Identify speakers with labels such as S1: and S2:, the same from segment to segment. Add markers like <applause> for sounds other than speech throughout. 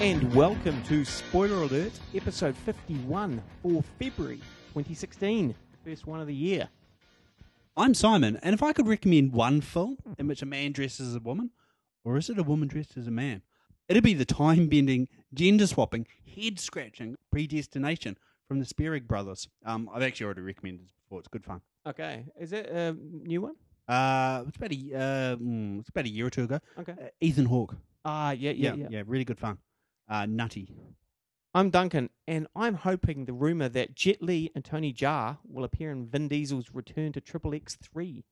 S1: And
S2: welcome to Spoiler Alert, episode 51 for February 2016, first one of the year.
S3: I'm Simon, and if I could recommend one film in which a man dresses as a woman, or is it a woman dressed as a man? It'd be the time bending, gender swapping, head scratching predestination from the Spierig brothers. Um, I've actually already recommended this before. It's good fun.
S2: Okay, is it a new one?
S3: Uh, it's about a uh, mm, it's about a year or two ago.
S2: Okay.
S3: Uh, Ethan Hawke.
S2: Ah, yeah, yeah, yeah, yeah,
S3: really good fun. Uh, nutty.
S2: I'm Duncan, and I'm hoping the rumor that Jet Li and Tony Jaa will appear in Vin Diesel's return to Triple X 3.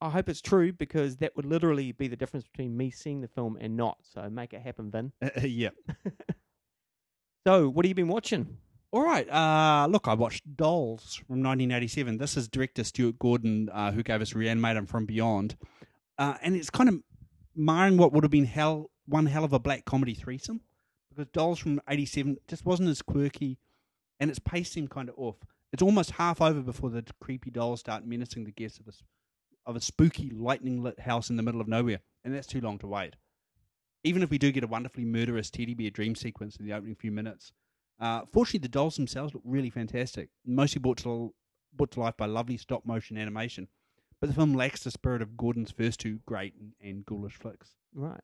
S2: I hope it's true because that would literally be the difference between me seeing the film and not. So make it happen, Vin. <laughs>
S3: yeah. <laughs>
S2: So, what have you been watching?
S3: All right. Uh, look, I watched Dolls from 1987. This is director Stuart Gordon, uh, who gave us Reanimator From Beyond. Uh, and it's kind of marring what would have been hell, one hell of a black comedy threesome because Dolls from 87 just wasn't as quirky and its pace seemed kind of off. It's almost half over before the creepy dolls start menacing the guests of a, of a spooky, lightning lit house in the middle of nowhere, and that's too long to wait. Even if we do get a wonderfully murderous teddy bear dream sequence in the opening few minutes, uh, fortunately, the dolls themselves look really fantastic, mostly brought to, brought to life by lovely stop motion animation. But the film lacks the spirit of Gordon's first two great and, and ghoulish flicks.
S2: Right.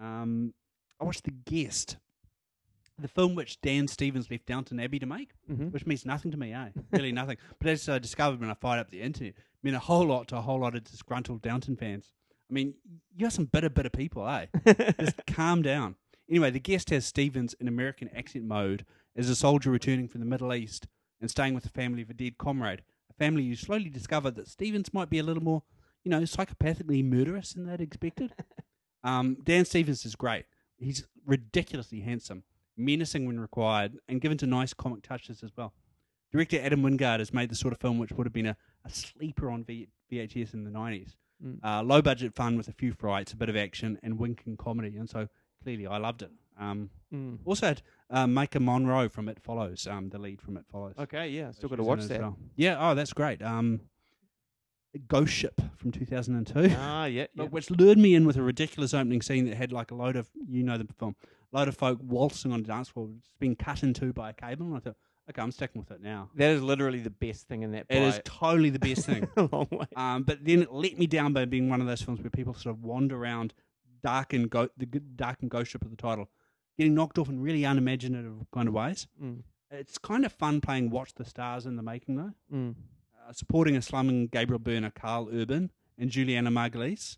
S3: Um, I watched The Guest, the film which Dan Stevens left Downton Abbey to make,
S2: Mhm.
S3: which means nothing to me, eh? Really nothing. <laughs> But as I discovered when I fired up the internet, it meant a whole lot to a whole lot of disgruntled Downton fans. I mean, you are some bitter, bitter people, eh? <laughs> Just calm down. Anyway, The Guest has Stevens in American accent mode as a soldier returning from the Middle East and staying with the family of a dead comrade. A family who slowly discover that Stevens might be a little more, you know, psychopathically murderous than they'd expected. <laughs> Um, Dan Stevens is great. He's ridiculously handsome, menacing when required, and given to nice comic touches as well. Director Adam Wingard has made the sort of film which would have been a, a sleeper on v- VHS in the 90s.
S2: Mm.
S3: Uh, low budget fun with a few frights, a bit of action, and winking comedy. And so clearly I loved it. Um,
S2: Mm.
S3: also had uh, Maika Monroe from It Follows, um, the lead from It Follows.
S2: Okay, yeah, still got to watch that.
S3: well. Yeah, oh, that's great. Um, Ghost Ship from 2002.
S2: Ah, yeah, <laughs> yeah.
S3: Which lured me in with a ridiculous opening scene that had like a load of you know the film, load of folk waltzing on a dance floor, just being cut in two by a cable. And I thought, okay, I'm sticking with it now.
S2: That is literally the best thing in that.
S3: It is totally the best thing. <laughs>
S2: a long way.
S3: Um, but then it let me down by being one of those films where people sort of wander around dark and go the dark and ghost ship of the title, getting knocked off in really unimaginative kind of ways.
S2: Mm.
S3: It's kind of fun playing Watch the Stars in the making though.
S2: Mm.
S3: uh, supporting a slumming Gabriel Byrne, Karl Urban, and Julianna Margulies.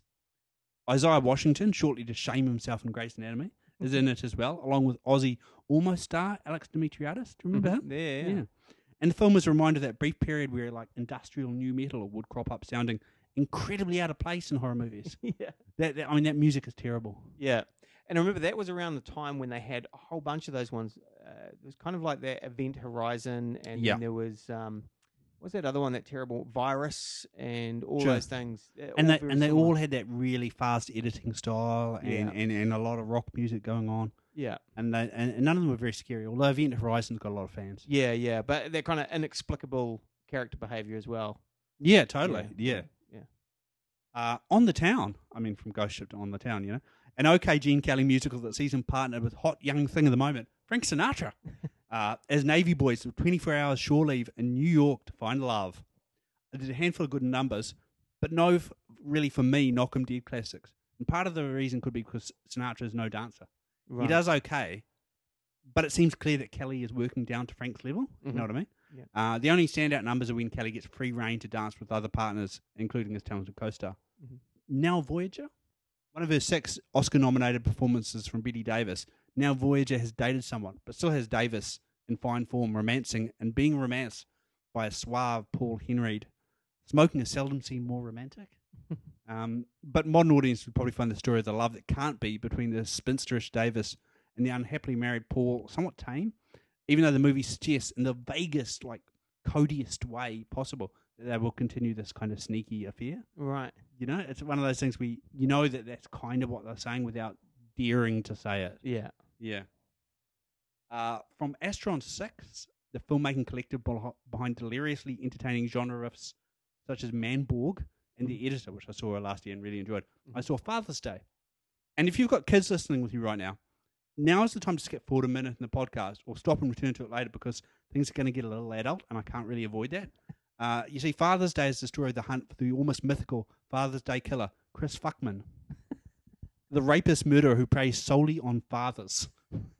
S3: Isaiah Washington, shortly to shame himself in Grey's Anatomy, is in it as well, along with Aussie almost star Alex Dimitriades. Do you remember him?
S2: Mm-hmm. Yeah, yeah.
S3: And the film was a reminder of that brief period where like industrial new metal would crop up sounding incredibly out of place in horror movies. <laughs>
S2: yeah.
S3: that, that- I mean, that music is terrible.
S2: Yeah. And I remember that was around the time when they had a whole bunch of those ones. Uh, it was kind of like that Event Horizon, and
S3: Yeah.
S2: then there was um, what's that other one? That terrible Virus, and all
S3: Sure.
S2: those things.
S3: And they, and they
S2: similar.
S3: all had that really fast editing style and,
S2: Yeah.
S3: and, and a lot of rock music going on.
S2: yeah,
S3: And, they, and, and none of them were very scary, although Event Horizon's got a lot of fans.
S2: yeah, yeah. But they're kind of inexplicable character behavior as well.
S3: Yeah, totally. Yeah.
S2: yeah.
S3: Uh, on the Town, I mean, from Ghost Ship to On the Town, you know, an OK Gene Kelly musical that sees him partnered with hot young thing of the moment, Frank Sinatra, <laughs> uh, as Navy boys with 24 hours shore leave in New York to find love. I did a handful of good numbers, but no, f- really for me, knock 'em dead classics. And part of the reason could be because Sinatra is no dancer.
S2: Right.
S3: He does okay, but it seems clear that Kelly is working down to Frank's level. You know what I mean?
S2: Yeah.
S3: Uh, the only standout numbers are when Kelly gets free reign to dance with other partners, including his talented co-star.
S2: Mhm.
S3: Now Voyager, one of her six Oscar-nominated performances from Bette Davis. Now Voyager has dated someone, but still has Davis in fine form, romancing and being romanced by a suave Paul Henreid. Smoking is seldom seen more romantic. <laughs> Um, but modern audience would probably find the story of the love that can't be between the spinsterish Davis and the unhappily married Paul somewhat tame. even though the movie suggests in the vaguest, like codiest way possible that they will continue this kind of sneaky affair.
S2: Right.
S3: You know, it's one of those things we you know that that's kind of what they're saying without daring to say it.
S2: Yeah.
S3: Yeah. Uh, from Astron 6, the filmmaking collective behind deliriously entertaining genre riffs such as Manborg and The Editor, which I saw last year and really enjoyed. I
S2: Mhm.
S3: saw Father's Day. And if you've got kids listening with you right now, now is the time to skip forward a minute in the podcast or stop and return to it later because things are going to get a little adult and I can't really avoid that. <laughs> Uh, you see, Father's Day is the story of the hunt for the almost mythical Father's Day killer, Chris Fuckman, the rapist murderer who preys solely on fathers. <laughs>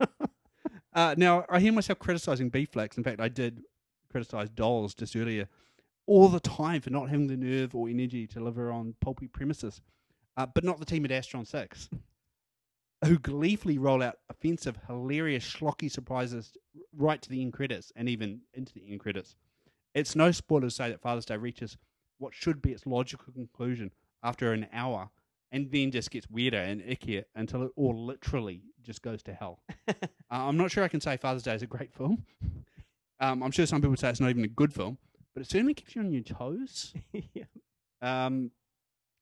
S3: uh, now, I hear myself criticizing B flicks. In fact, I did criticize Dolls just earlier all the time for not having the nerve or energy to deliver on pulpy premises, uh, but not the team at Astron 6, who gleefully roll out offensive, hilarious, schlocky surprises right to the end credits and even into the end credits. It's no spoiler to say that Father's Day reaches what should be its logical conclusion after an hour and then just gets weirder and ickier until it all literally just goes to hell. <laughs> uh, I'm not sure I can say Father's Day is a great film. Um, I'm sure some people say it's not even a good film, but it certainly keeps you on your toes. <laughs>
S2: yeah.
S3: Um,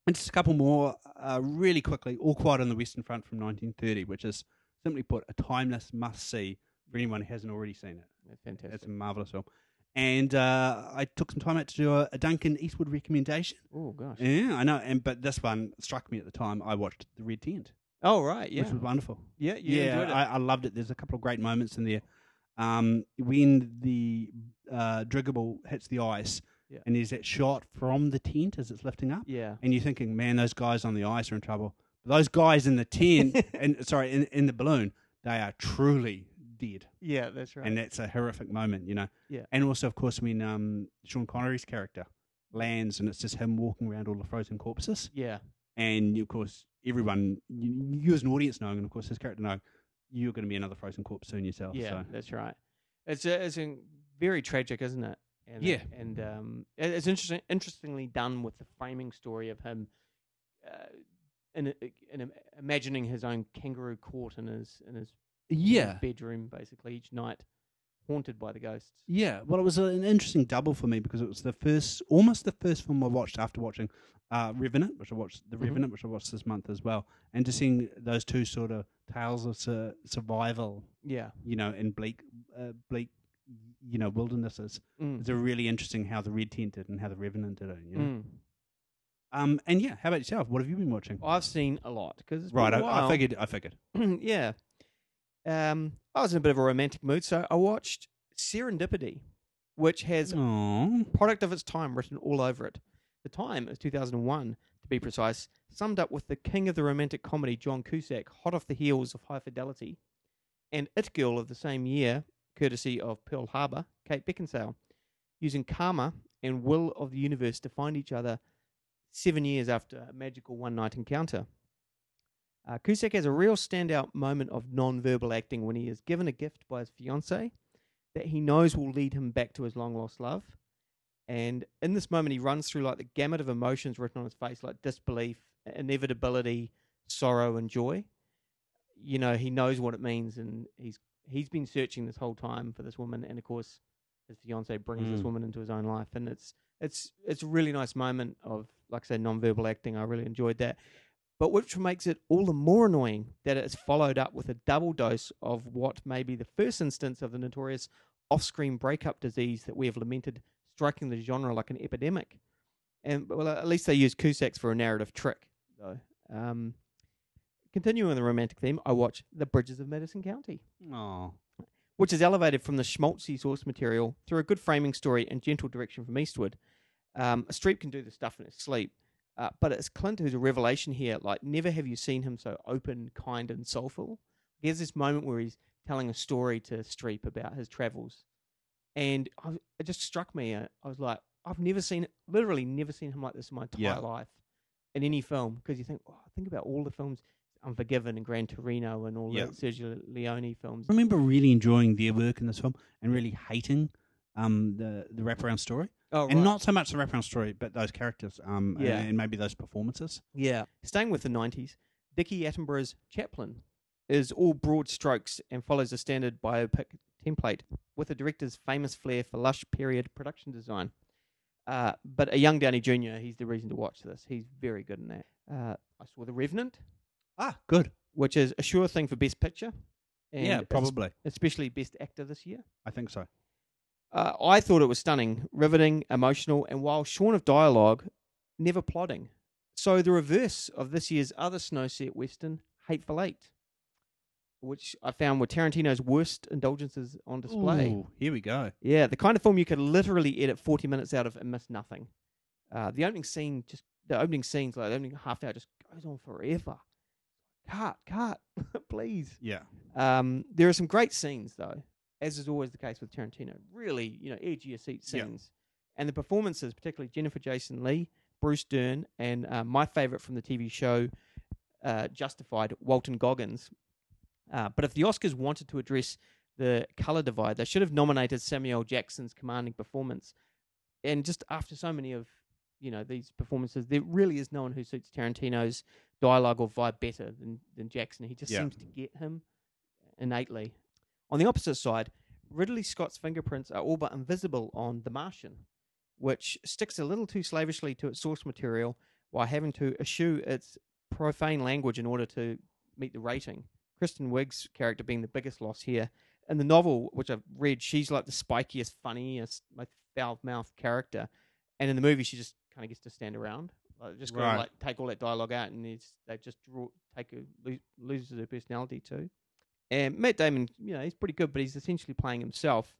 S3: and just a couple more, uh, really quickly. All Quiet on the Western Front from 1930, which is simply put a timeless must see for anyone who hasn't already seen it.
S2: That's fantastic.
S3: It's a marvelous film. And uh, I took some time out to do a, a Duncan Eastwood recommendation.
S2: oh gosh.
S3: Yeah, I know. And but this one struck me at the time. I watched The Red Tent,
S2: Oh right. Yeah.
S3: which was wonderful.
S2: yeah.
S3: Yeah. I, I loved it. There's a couple of great moments in there. Um, when the uh, dirigible hits the ice,
S2: Yeah.
S3: and there's that shot from the tent as it's lifting up,
S2: yeah.
S3: and you're thinking, man, those guys on the ice are in trouble. But those guys in the tent, <laughs> and sorry, in, in the balloon, they are truly dead,
S2: Yeah. That's right.
S3: and that's a horrific moment, you know.
S2: Yeah.
S3: And also, of course, when um, Sean Connery's character lands, and it's just him walking around all the frozen corpses
S2: yeah.
S3: and of course everyone you, you as an audience knowing and of course his character knowing you're going to be another frozen corpse soon yourself
S2: Yeah.
S3: so
S2: That's right. It's a, it's a very tragic, isn't it? And,
S3: Yeah.
S2: And um, it's interesting, interestingly done with the framing story of him, uh, in, in imagining his own kangaroo court in his in his in his
S3: yeah
S2: bedroom, basically each night, haunted by the ghosts.
S3: yeah well it was an interesting double for me because it was the first almost the first film i watched after watching uh, revenant which i watched the
S2: Mhm.
S3: revenant which i watched this month as well and just seeing those two sort of tales of su- survival
S2: Yeah.
S3: you know in bleak uh, bleak you know wildernesses
S2: Mm.
S3: it's a really interesting how the red tent did and how the revenant did it you know
S2: Mm.
S3: um and yeah how about yourself what have you been watching
S2: I've seen a lot because
S3: right
S2: Been
S3: I, I figured i figured <clears throat>
S2: yeah. Um, I was in a bit of a romantic mood, so I watched Serendipity, which has
S3: Aww.
S2: product of its time written all over it. The time is 2001, to be precise, summed up with the king of the romantic comedy, John Cusack, hot off the heels of High Fidelity, and It Girl of the same year, courtesy of Pearl Harbor, Kate Beckinsale, using karma and will of the universe to find each other seven years after a magical one night encounter. Uh, Cusack has a real standout moment of non-verbal acting when he is given a gift by his fiancée that he knows will lead him back to his long lost love. And in this moment, he runs through like the gamut of emotions written on his face, like disbelief, inevitability, sorrow, and joy. You know, he knows what it means, and he's he's been searching this whole time for this woman, and of course, his fiance brings this
S3: Mm.
S2: woman into his own life, and it's it's it's a really nice moment of, like I said, non-verbal acting. I really enjoyed that, but which makes it all the more annoying that it's followed up with a double dose of what may be the first instance of the notorious off-screen breakup disease that we have lamented striking the genre like an epidemic. And well, at least they use Cusack's for a narrative trick, though. Um, continuing the romantic theme, I watch The Bridges of Madison County,
S3: Aw.
S2: which is elevated from the schmaltzy source material through a good framing story and gentle direction from Eastwood. Um, a Streep can do the stuff in his sleep, uh, but it's Clint who's a revelation here. Like, never have you seen him so open, kind, and soulful. He has this moment where he's telling a story to Streep about his travels, and I, it just struck me. Uh, I was like, I've never seen, literally, never seen him like this in my entire
S3: Yeah.
S2: life in any film. Because you think, oh, think about all the films, Unforgiven and Gran Torino, and all the Sergio Leone films.
S3: I remember really enjoying their work in this film and really hating um, the the wraparound story,
S2: Oh,
S3: and not so much the wraparound story, but those characters, um,
S2: Yeah.
S3: and maybe those performances.
S2: Yeah. Staying with the 90s, Dickie Attenborough's Chaplin is all broad strokes and follows a standard biopic template with the director's famous flair for lush period production design. Uh, but a young Downey Jr., he's the reason to watch this. He's very good in that. Uh, I saw The Revenant,
S3: Ah, good.
S2: which is a sure thing for Best Picture. and
S3: yeah, probably.
S2: Especially Best Actor this year.
S3: I think so.
S2: Uh, I thought it was stunning, riveting, emotional, and while shorn of dialogue, never plodding. So the reverse of this year's other snow set western, Hateful Eight, which I found were Tarantino's worst indulgences on display.
S3: Ooh, here we go.
S2: Yeah, the kind of film you could literally edit 40 minutes out of and miss nothing. Uh, the opening scene, just the opening scenes, like the opening half hour, just goes on forever. Cut, cut, <laughs> please.
S3: Yeah.
S2: Um, there are some great scenes, though, as is always the case with Tarantino. Really, you know, your seat
S3: Yeah.
S2: scenes. And the performances, particularly Jennifer Jason Lee, Bruce Dern, and uh, my favorite from the TV show, uh, Justified, Walton Goggins. Uh, but if the Oscars wanted to address the color divide, they should have nominated Samuel Jackson's commanding performance. And just after so many of you know these performances, there really is no one who suits Tarantino's dialogue or vibe better than than Jackson. He just
S3: Yeah.
S2: seems to get him innately. On the opposite side, Ridley Scott's fingerprints are all but invisible on The Martian, which sticks a little too slavishly to its source material while having to eschew its profane language in order to meet the rating. Kristen Wiig's character being the biggest loss here. In the novel, which I've read, she's like the spikiest, funniest, most foul-mouthed character, and in the movie, she just kind of gets to stand around. Like, just to
S3: Right.
S2: like take all that dialogue out, and it's, they just draw, take her, lo- loses her personality too. And Matt Damon, you know, he's pretty good, but he's essentially playing himself.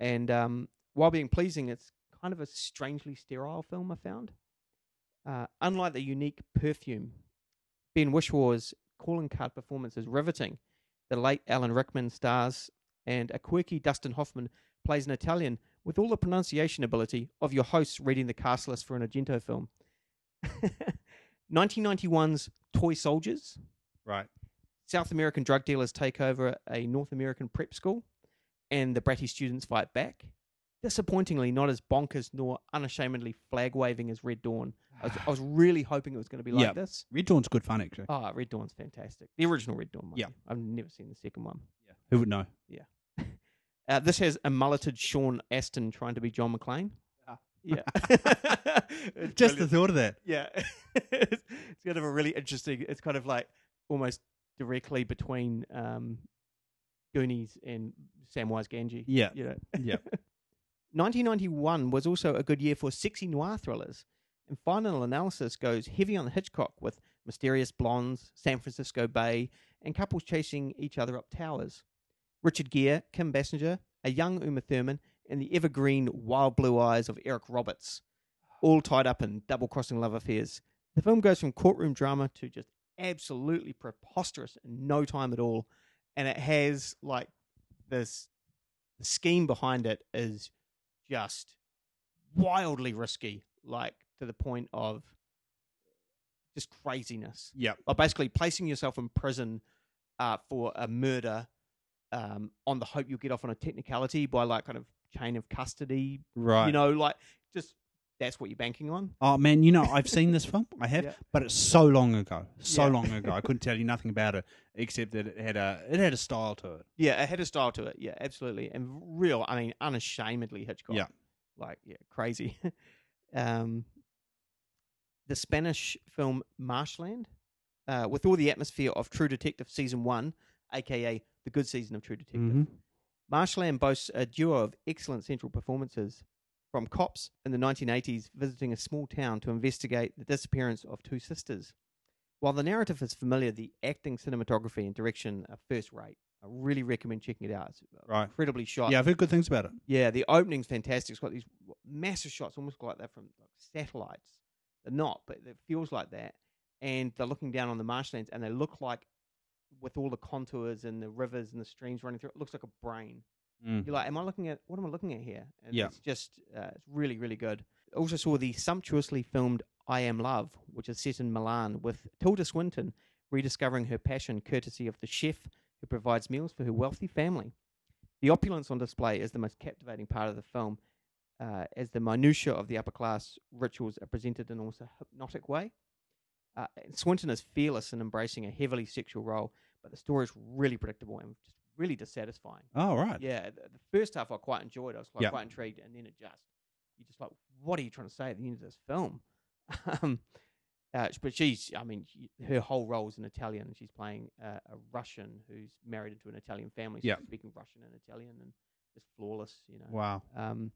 S2: And um, while being pleasing, it's kind of a strangely sterile film. I found, uh, unlike the unique perfume, Ben Whishaw's calling card performance is riveting. The late Alan Rickman stars, and a quirky Dustin Hoffman plays an Italian with all the pronunciation ability of your hosts reading the cast list for an Argento film. <laughs> 1991's Toy Soldiers.
S3: Right.
S2: South American drug dealers take over a North American prep school, and the bratty students fight back. Disappointingly, not as bonkers nor unashamedly flag waving as Red Dawn. I was, I was <sighs> really hoping it was going to be like
S3: Yeah.
S2: this.
S3: Red Dawn's good fun, actually.
S2: Oh, Red Dawn's fantastic. The original Red Dawn.
S3: Yeah.
S2: I've never seen the second one.
S3: Yeah, Who would know? <laughs>
S2: Uh, this has a mulleted Sean Astin trying to be John McClane.
S3: Ah. <laughs>
S2: Yeah. <laughs>
S3: Just the thought of that.
S2: Yeah. it's kind of a really interesting, it's kind of like almost directly between um, Goonies and Samwise Gamgee.
S3: Yeah.
S2: You know.
S3: Yeah. <laughs>
S2: 1991 was also a good year for sexy noir thrillers, and final analysis goes heavy on the Hitchcock with mysterious blondes, San Francisco Bay, and couples chasing each other up towers. Richard Gere, Kim Basinger, a young Uma Thurman, and the evergreen wild blue eyes of Eric Roberts, all tied up in double crossing love affairs. The film goes from courtroom drama to just absolutely preposterous in no time at all, and it has like this the scheme behind it is just wildly risky, like to the point of just craziness.
S3: Yeah.
S2: Like basically placing yourself in prison uh, for a murder um, on the hope you'll get off on a technicality by like kind of chain of custody.
S3: Right.
S2: You know, like just that's what you're banking on.
S3: Oh man, you know I've seen this film. I have, <laughs>
S2: Yeah.
S3: but it's so long ago, so
S2: Yeah.
S3: long ago. I couldn't tell you nothing about it except that it had a it had a style to it.
S2: Yeah, it had a style to it. Yeah, absolutely, and real. I mean, unashamedly Hitchcock.
S3: Yeah.
S2: like yeah, crazy. <laughs> um, the Spanish film Marshland, uh, with all the atmosphere of True Detective season one, aka the good season of True Detective.
S3: Mhm.
S2: Marshland boasts a duo of excellent central performances from cops in the 1980s visiting a small town to investigate the disappearance of two sisters. While the narrative is familiar, the acting, cinematography, and direction are first rate. I really recommend checking it out. It's
S3: Right.
S2: incredibly shot.
S3: Yeah, I've heard good things about it.
S2: Yeah, the opening's fantastic. It's got these massive shots, almost like they're from like satellites. They're not, but it feels like that. And they're looking down on the marshlands, and they look like, with all the contours and the rivers and the streams running through, it looks like a brain.
S3: Mm.
S2: You're like, am I looking at what am I looking at here? And
S3: Yeah.
S2: it's just uh, it's really really good. I also saw the sumptuously filmed I Am Love, which is set in Milan, with Tilda Swinton rediscovering her passion courtesy of the chef who provides meals for her wealthy family. The opulence on display is the most captivating part of the film, uh, as the minutiae of the upper class rituals are presented in almost a hypnotic way. Uh, Swinton is fearless in embracing a heavily sexual role, but the story is really predictable and just really dissatisfying.
S3: Oh right.
S2: Yeah, the, the first half I quite enjoyed. I was like,
S3: Yeah.
S2: quite intrigued, and then it just you just like, what are you trying to say at the end of this film? <laughs> um, uh, but she's, I mean, she, her whole role is an Italian. And she's playing uh, a Russian who's married into an Italian family. So
S3: Yeah.
S2: she's speaking Russian and Italian, and just flawless. You know.
S3: Wow.
S2: Um,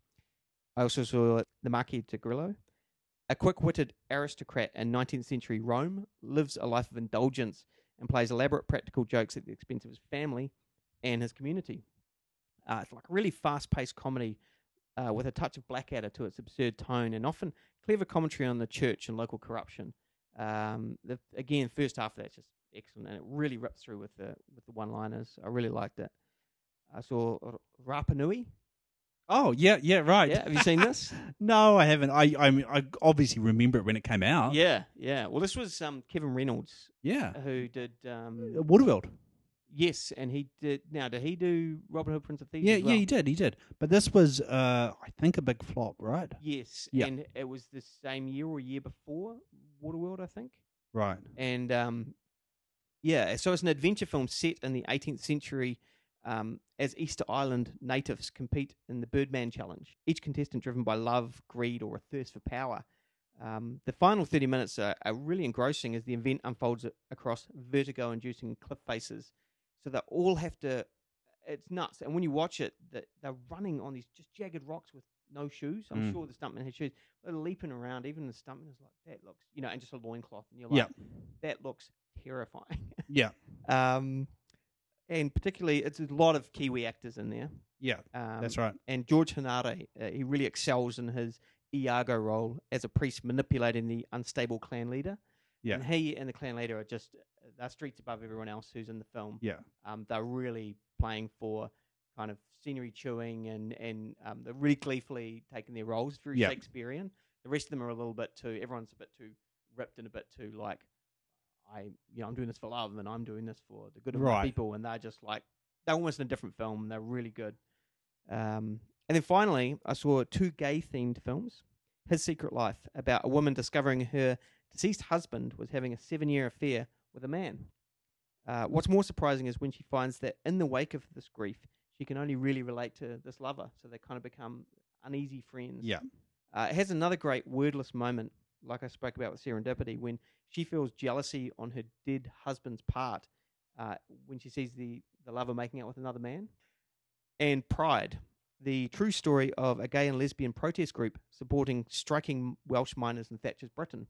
S2: I also saw the Marquis de Grillo. A quick-witted aristocrat in 19th century Rome lives a life of indulgence and plays elaborate practical jokes at the expense of his family and his community. Uh, it's like a really fast-paced comedy uh, with a touch of Blackadder to its absurd tone and often clever commentary on the church and local corruption. Um, the, again, first half of that's just excellent, and it really rips through with the with the one-liners. I really liked it. I saw Rapa Nui.
S3: Oh yeah, yeah, right.
S2: Yeah, have you seen this? <laughs>
S3: no, I haven't. I I mean, I obviously remember it when it came out.
S2: Yeah, yeah. Well, this was um, Kevin Reynolds
S3: Yeah.
S2: who did. Um,
S3: Uh, Waterworld.
S2: Yes, and he did. Now, did he do Robin Hood, Prince of Thieves?
S3: Yeah,
S2: as well?
S3: yeah, he did, he did. But this was, uh, I think, a big flop, right?
S2: Yes,
S3: Yeah.
S2: and it was the same year or year before Waterworld, I think.
S3: Right.
S2: And um, yeah, so it's an adventure film set in the 18th century um, as Easter Island natives compete in the Birdman Challenge. Each contestant driven by love, greed, or a thirst for power. Um, the final 30 minutes are, are really engrossing as the event unfolds a- across vertigo inducing cliff faces. So they all have to, it's nuts. And when you watch it, the, they're running on these just jagged rocks with no shoes. I'm
S3: Mm.
S2: sure the stuntman had shoes. They're leaping around. Even the stuntman is like, that looks, you know, and just a loincloth. And you're like,
S3: Yeah.
S2: that looks terrifying.
S3: Yeah. <laughs>
S2: um, and particularly, it's a lot of Kiwi actors in there.
S3: Yeah.
S2: Um,
S3: That's right.
S2: And George Henare, uh, he really excels in his Iago role as a priest manipulating the unstable clan leader.
S3: Yeah.
S2: And he and the clan leader are just they're streets above everyone else who's in the film.
S3: Yeah.
S2: Um, they're really playing for kind of scenery chewing and and um, they're really gleefully taking their roles. Very
S3: Yeah.
S2: Shakespearean. The rest of them are a little bit too. Everyone's a bit too ripped and a bit too like. I you know I'm doing this for love and I'm doing this for the good of
S3: Right.
S2: people and they're just like they're almost in a different film they're really good. Um, and then finally, I saw two gay themed films. His Secret Life, about a woman discovering her deceased husband was having a seven year affair with a man. Uh, what's more surprising is when she finds that in the wake of this grief, she can only really relate to this lover. So they kind of become uneasy friends.
S3: Yeah.
S2: Uh, it has another great wordless moment, like I spoke about with Serendipity, when she feels jealousy on her dead husband's part uh, when she sees the, the lover making out with another man. And Pride, the true story of a gay and lesbian protest group supporting striking Welsh miners in Thatcher's Britain.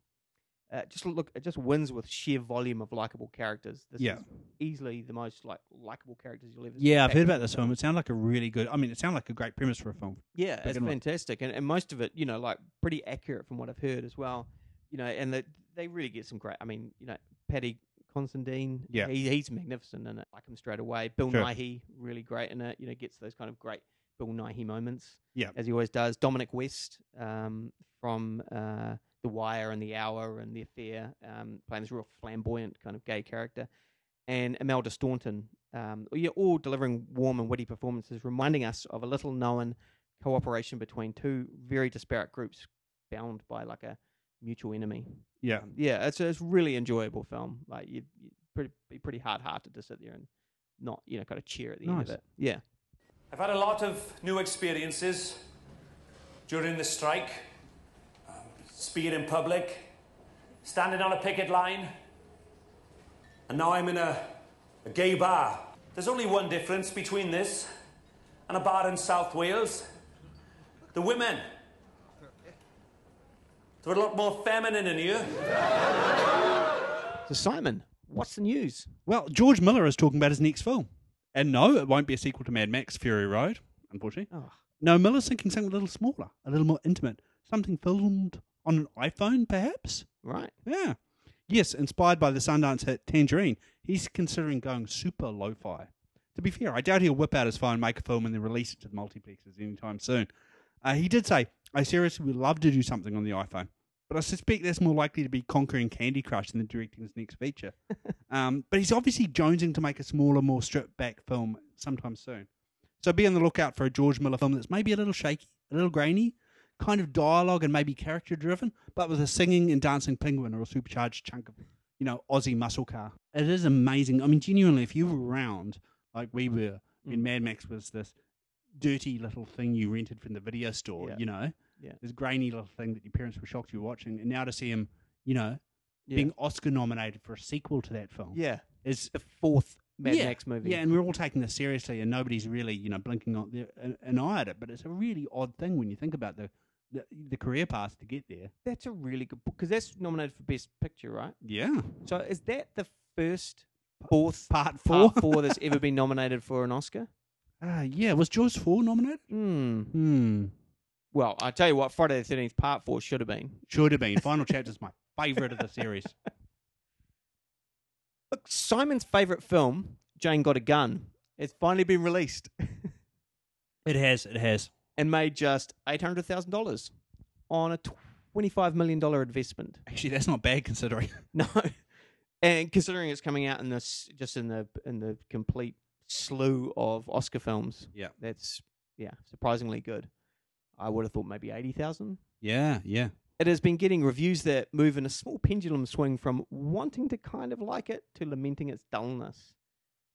S2: Uh, just look, it just wins with sheer volume of likable characters. This
S3: Yeah.
S2: is easily the most like likable characters you'll ever see.
S3: Yeah, I've heard about this film. It sounded like a really good. I mean, it sounded like a great premise for a film.
S2: Yeah, it's fantastic, and, and most of it, you know, like pretty accurate from what I've heard as well. You know, and the, they really get some great. I mean, you know, Paddy Considine,
S3: Yeah.
S2: he, he's magnificent in it. Like him straight away. Bill
S3: Sure.
S2: Nighy, really great in it. You know, gets those kind of great Bill Nighy moments.
S3: Yeah.
S2: as he always does. Dominic West um, from uh, The Wire and The Hour and The Affair, um, playing this real flamboyant kind of gay character, and Imelda Staunton. Um, yeah, all delivering warm and witty performances, reminding us of a little known cooperation between two very disparate groups bound by like a mutual enemy.
S3: Yeah.
S2: Um, yeah, it's a, it's really enjoyable film. Like you'd, you'd pretty, be pretty hard hearted to sit there and not you know kind of cheer at the end of it. Yeah.
S4: I've had a lot of new experiences during the strike. Speaking in public, standing on a picket line, and now I'm in a, a gay bar. There's only one difference between this and a bar in South Wales. The women. They're a lot more feminine in here.
S2: So Simon, what's the news?
S3: Well, George Miller is talking about his next film. And no, it won't be a sequel to Mad Max Fury Road, unfortunately.
S2: Oh,
S3: No, Miller's thinking something a little smaller, a little more intimate. Something filmed on an iPhone, perhaps?
S2: right.
S3: Yeah. Yes, inspired by the Sundance hit Tangerine, he's considering going super lo fi. To be fair, I doubt he'll whip out his phone, make a film, and then release it to the multiplexes anytime soon. Uh, he did say, I seriously would love to do something on the iPhone, but I suspect that's more likely to be conquering Candy Crush than directing his next feature. <laughs> um, but he's obviously jonesing to make a smaller, more stripped back film sometime soon. So be on the lookout for a George Miller film that's maybe a little shaky, a little grainy, kind of dialogue and maybe character driven, but with a singing and dancing penguin or a supercharged chunk of, you know, Aussie muscle car. It is amazing. I mean, genuinely, if you were around like we were when
S2: Mm.
S3: Mad Max was this dirty little thing you rented from the video store.
S2: Yeah.
S3: You know,
S2: Yeah.
S3: this grainy little thing that your parents were shocked you were watching, and now to see him, you know,
S2: Yeah.
S3: being Oscar nominated for a sequel to that film
S2: yeah,
S3: is
S2: the fourth Mad
S3: yeah,
S2: Max movie.
S3: Yeah, and we're all taking this seriously, and nobody's really, you know, blinking on an eye at it. But it's a really odd thing when you think about the the, the career path to get there.
S2: that's a really good book because that's nominated for Best Picture, right?
S3: Yeah,
S2: So is that the first fourth
S3: part four.
S2: part four that's ever <laughs> been nominated for an Oscar?
S3: Ah, yeah, was Jaws four nominated?
S2: Hmm.
S3: Hmm,
S2: Well, I tell you what, Friday the Thirteenth Part Four should have been.
S3: should have been. Final <laughs> chapter's my favorite of the series. <laughs>
S2: Look, Simon's favorite film, Jane Got a Gun, has finally been released
S3: It has, it has.
S2: And made just eight hundred thousand dollars on a twenty-five million dollar investment.
S3: Actually, that's not bad considering. <laughs>
S2: No, and considering it's coming out in this just in the in the complete slew of Oscar films,
S3: Yeah.
S2: that's yeah surprisingly good. I would have thought maybe eighty thousand.
S3: yeah, yeah.
S2: It has been getting reviews that move in a small pendulum swing from wanting to kind of like it to lamenting its dullness.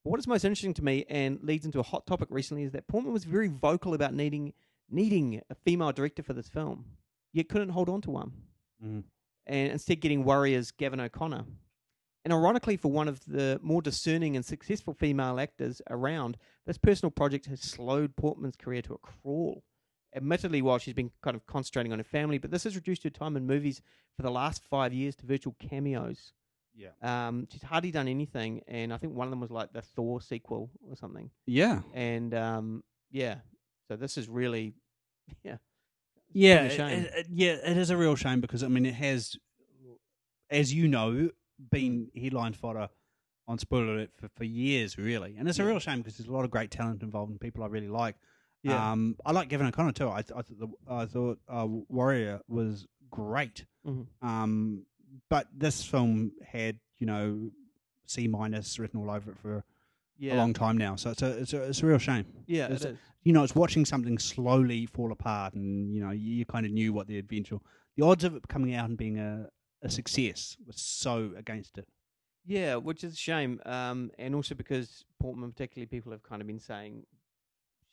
S2: But what is most interesting to me and leads into a hot topic recently is that Portman was very vocal about needing needing a female director for this film, yet couldn't hold on to one,
S3: Mm.
S2: and instead getting Warrior's Gavin O'Connor. And ironically, for one of the more discerning and successful female actors around, this personal project has slowed Portman's career to a crawl admittedly while she's been kind of concentrating on her family, but this has reduced her time in movies for the last five years to virtual cameos.
S3: Yeah.
S2: Um, she's hardly done anything, and I think one of them was like the Thor sequel or something.
S3: Yeah.
S2: And um, yeah, so this is really, <laughs> yeah,
S3: Yeah, it- it- yeah, it is a real shame because I mean it has, as you know, been headline fodder on spoiler alert for, for years, really, and it's a real shame because there's a lot of great talent involved and people I really like.
S2: yeah,
S3: Um, I like Gavin O'Connor too. I, th- I thought the, I thought uh, Warrior was great.
S2: Mhm.
S3: Um, but this film had you know C minus written all over it for
S2: yeah,
S3: a long time now, so it's a it's a, it's a real shame.
S2: yeah, it
S3: it's-
S2: is.
S3: you know, it's watching something slowly fall apart, and you know, you, you kind of knew what the adventure, the odds of it coming out and being a, a success was so against it.
S2: Yeah, which is a shame. Um, and also because Portman, particularly, people have kind of been saying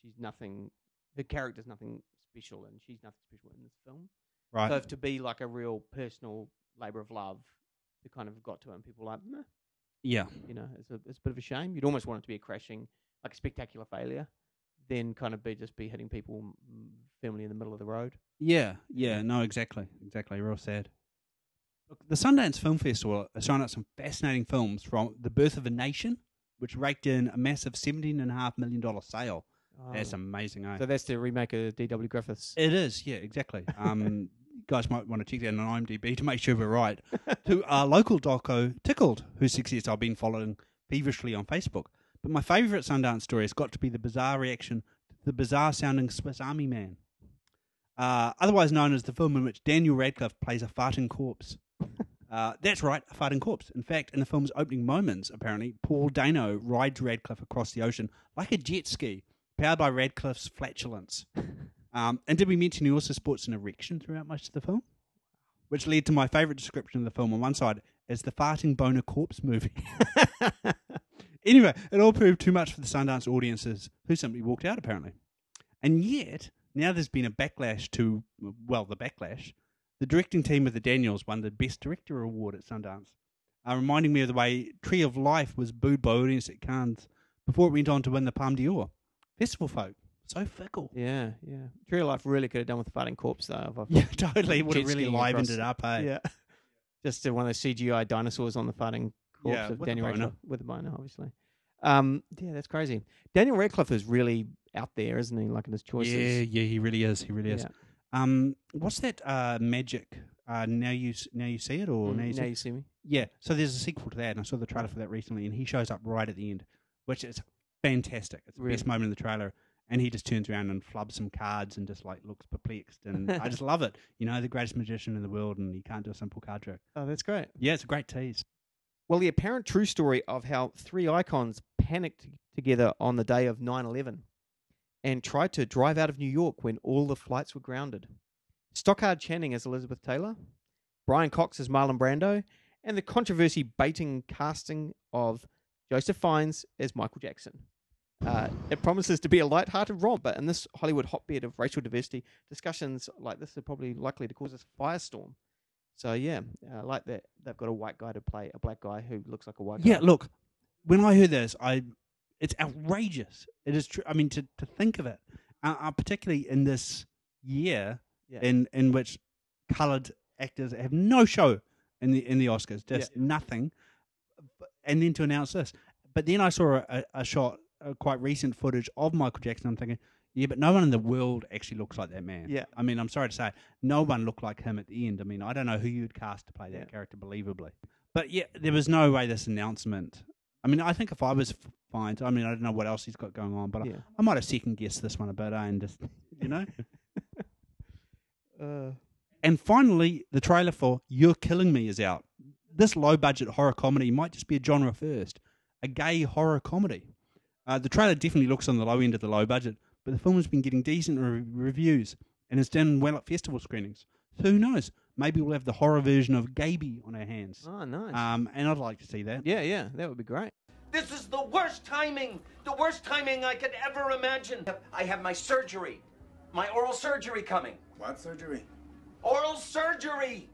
S2: she's nothing. The character's nothing special, and she's nothing special in this film.
S3: Right?
S2: So if to be like a real personal labor of love, to kind of got to it, and people were like, Meh,
S3: yeah,
S2: you know, it's a it's a bit of a shame. You'd almost want it to be a crashing, like a spectacular failure, then kind of be just be hitting people mm, firmly in the middle of the road.
S3: yeah, yeah. No, exactly, exactly. Real sad. Look, the Sundance Film Festival has shown us some fascinating films from The Birth of a Nation, which raked in a massive seventeen and a half million dollar sale. That's amazing, eh?
S2: Oh. so that's the remake of D.W. Griffiths.
S3: It is, yeah, exactly. Um, <laughs> you guys might want to check that on IMDb to make sure we're right. <laughs> to our local doco, Tickled, whose success I've been following feverishly on Facebook. But my favourite Sundance story has got to be the bizarre reaction to the bizarre sounding Swiss Army Man. Uh, otherwise known as the film in which Daniel Radcliffe plays a farting corpse. <laughs> Uh, that's right, a farting corpse. In fact, in the film's opening moments, apparently, Paul Dano rides Radcliffe across the ocean like a jet ski, powered by Radcliffe's flatulence. <laughs> Um, and did we mention he also sports an erection throughout most of the film? Which led to my favourite description of the film on one side as the farting boner corpse movie. <laughs> anyway, it all proved too much for the Sundance audiences, who simply walked out apparently. And yet, now there's been a backlash to, well, the backlash. The directing team of the Daniels won the Best Director award at Sundance, uh, reminding me of the way Tree of Life was booed by audience at Cannes before it went on to win the Palme d'Or. Festival folk, so fickle.
S2: Yeah, yeah. Tree of Life really could have done with the farting corpse though.
S3: Yeah, totally. It would have really livened it up, eh?
S2: Yeah. <laughs> Just one of those CGI dinosaurs on the farting corpse
S3: Yeah,
S2: of Daniel. Radcliffe with a boner, obviously. Um, yeah, that's crazy. Daniel Radcliffe is really out there, isn't he? Like in his choices.
S3: Yeah, yeah, he really is. He really is.
S2: Yeah.
S3: Um, what's that? Uh, magic. Uh, now you now you see it, or
S2: Mm,
S3: now you see?
S2: now you see me.
S3: Yeah. So there's a sequel to that, and I saw the trailer for that recently, and he shows up right at the end, which is fantastic. It's the best moment in the trailer, and he just turns around and flubs some cards and just like looks perplexed, and I just <laughs> love it. You know, the greatest magician in the world, and he can't do a simple card trick.
S2: Oh, that's great.
S3: Yeah, it's a great tease.
S2: Well, the apparent true story of how three icons panicked together on the day of 9 11 and tried to drive out of New York when all the flights were grounded. Stockard Channing as Elizabeth Taylor, Brian Cox as Marlon Brando, and the controversy baiting casting of Joseph Fiennes as Michael Jackson. Uh, it promises to be a light-hearted romp, but in this Hollywood hotbed of racial diversity, discussions like this are probably likely to cause a firestorm. So yeah, I like that they've got a white guy to play a black guy who looks like a white guy.
S3: Yeah,
S2: guy.
S3: look, when I heard this, I it's outrageous. It is true. I mean, to to think of it, uh, uh, particularly in this year,
S2: Yeah.
S3: in in which coloured actors have no show in the in the Oscars, just nothing, and then to announce this. But then I saw a, a, a shot, a quite recent footage of Michael Jackson. I'm thinking, yeah, but no one in the world actually looks like that man.
S2: Yeah.
S3: I mean, I'm sorry to say, no one looked like him at the end. I mean, I don't know who you'd cast to play that
S2: Yeah.
S3: character believably. But yeah, there was no way this announcement. I mean, I think if I was fine, I mean, I don't know what else he's got going on, but I,
S2: Yeah.
S3: I might have second guessed this one a bit, eh, and just <laughs> you know. <laughs>
S2: Uh,
S3: and finally, the trailer for "You're Killing Me" is out. This low-budget horror comedy might just be a genre first, a gay horror comedy. Uh, the trailer definitely looks on the low end of the low budget, but the film has been getting decent re- reviews and has done well at festival screenings. So who knows? Maybe we'll have the horror version of Gaby on our hands.
S2: oh, nice.
S3: Um, and I'd like to see that.
S2: yeah, yeah, that would be great.
S5: This is the worst timing, the worst timing I could ever imagine. I have my surgery, my oral surgery coming.
S6: What surgery?
S5: Oral surgery!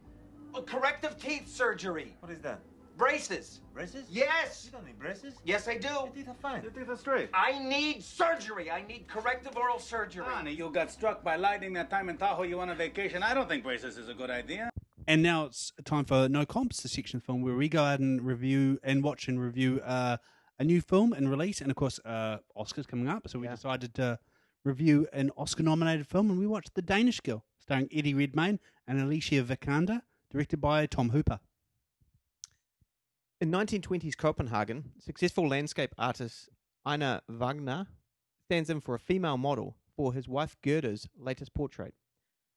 S5: A corrective teeth surgery.
S6: What is that?
S5: Braces.
S6: Braces?
S5: Yes!
S6: You don't need braces.
S5: Yes, I do.
S6: Your teeth are fine. Your teeth are straight.
S5: I need surgery. I need corrective oral surgery.
S6: Honey, you got struck by lightning that time in Tahoe. You went on vacation. I don't think braces is a good idea.
S3: And now it's time for No Comps, the section film where we go out and review and watch and review uh, a new film and release. And of course, uh, Oscars coming up. So we
S2: Yeah.
S3: decided to review an Oscar nominated film and we watched The Danish Girl, starring Eddie Redmayne and Alicia Vikander, directed by Tom Hooper.
S2: In 1920s Copenhagen, successful landscape artist Einar Wegener stands in for a female model for his wife Gerda's latest portrait.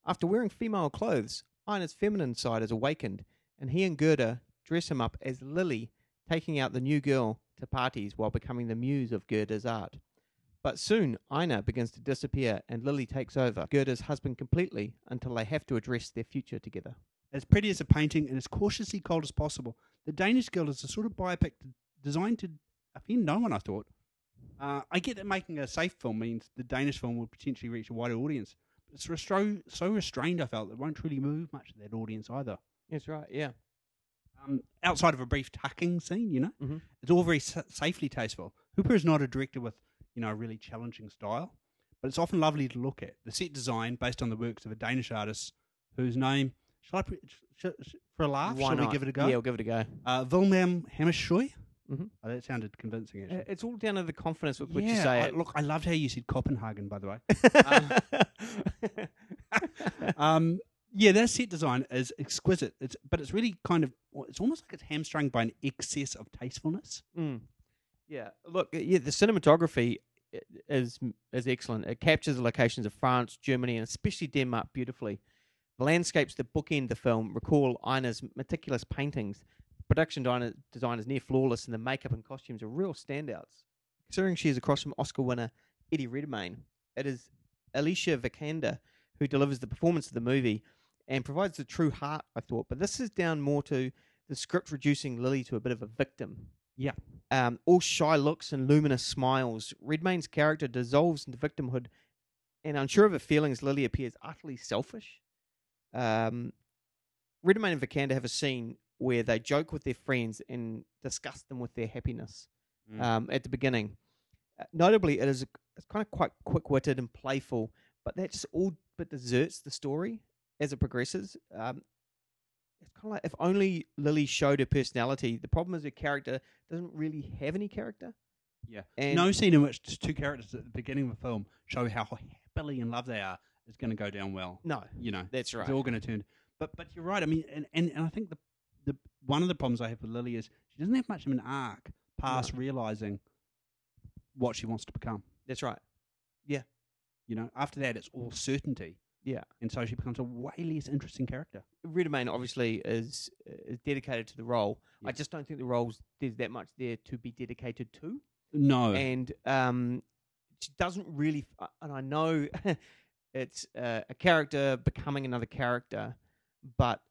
S2: After wearing female clothes, Einar's feminine side is awakened, and he and Gerda dress him up as Lily, taking out the new girl to parties while becoming the muse of Gerda's art. But soon, Einar begins to disappear, and Lily takes over Gerda's husband completely until they have to address their future together.
S3: As pretty as a painting and as cautiously cold as possible, The Danish Girl is a sort of biopic designed to offend no one, I thought. Uh, I get that making a safe film means the Danish film will potentially reach a wider audience, but it's restro- so restrained, I felt, that it won't really move much of that audience either.
S2: That's right, yeah.
S3: Um, outside of a brief tucking scene, you know,
S2: Mhm.
S3: it's all very sa- safely tasteful. Hooper is not a director with, you know, a really challenging style, but it's often lovely to look at. The set design, based on the works of a Danish artist whose name, shall I, pre- sh- sh- for a laugh,
S2: Why
S3: shall we
S2: not?
S3: give it a go?
S2: Yeah, we'll give it a go.
S3: Uh, Wilhelm Hammershøi.
S2: Mhm.
S3: Oh, that sounded convincing, actually.
S2: It's all down to the confidence with which you say
S3: I-
S2: it.
S3: look, I loved how you said Copenhagen, by the way. <laughs>
S2: Um, <laughs>
S3: um, yeah, their set design is exquisite. It's but it's really kind of it's almost like it's hamstrung by an excess of tastefulness.
S2: Mm. Yeah, look, uh, yeah, the cinematography i- is is excellent. It captures the locations of France, Germany, and especially Denmark beautifully. The landscapes that bookend the film recall Einar's meticulous paintings. Production design design is near flawless, and the makeup and costumes are real standouts. Considering she is across from Oscar winner Eddie Redmayne, it is Alicia Vikander who delivers the performance of the movie and provides the true heart. I thought, but this is down more to the script reducing Lily to a bit of a victim
S3: Yeah,
S2: um, all shy looks and luminous smiles. Redmayne's character dissolves into victimhood, and unsure of her feelings, Lily appears utterly selfish. Um, Redmayne and Vikander have a scene where they joke with their friends and disgust them with their happiness
S3: Mm.
S2: um, at the beginning. Uh, notably, it is it's kind of quite quick witted and playful, but that just all but deserts the story as it progresses. Um, it's kind of like if only Lily showed her personality. The problem is her character doesn't really have any character.
S3: yeah.
S2: And
S3: no scene in which two characters at the beginning of a film show how happily in love they are is going to go down well.
S2: no,
S3: You know,
S2: that's right.
S3: It's all going to turn. But but you're right. I mean, and, and, and I think the the one of the problems I have with Lily is she doesn't have much of an arc past realizing what she wants to become.
S2: That's right. Yeah.
S3: You know, after that, it's all certainty,
S2: Yeah.
S3: and so she becomes a way less interesting character.
S2: Redmayne obviously is is dedicated to the role. I just don't think the roles there's that much there to be dedicated to.
S3: No,
S2: and um, she doesn't really. f- And I know <laughs> it's uh, a character becoming another character, but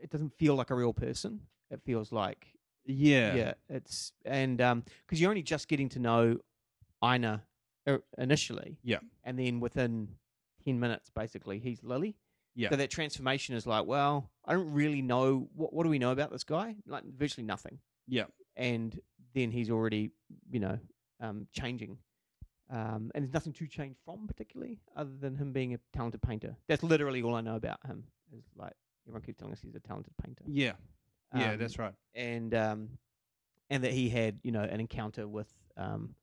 S2: it doesn't feel like a real person. It feels like
S3: yeah,
S2: yeah, it's and um because you're only just getting to know Einar uh, initially.
S3: Yeah.
S2: And then within 10 minutes, basically, he's Lily.
S3: Yeah.
S2: So that transformation is like, well, I don't really know. What, what do we know about this guy? Like, virtually nothing.
S3: Yeah.
S2: And then he's already, you know, um, changing. Um, and there's nothing to change from particularly, other than him being a talented painter. That's literally all I know about him. Is like everyone keeps telling us he's a talented painter.
S3: Yeah. Yeah,
S2: Um,
S3: that's right.
S2: and um, and that he had you know an encounter with um,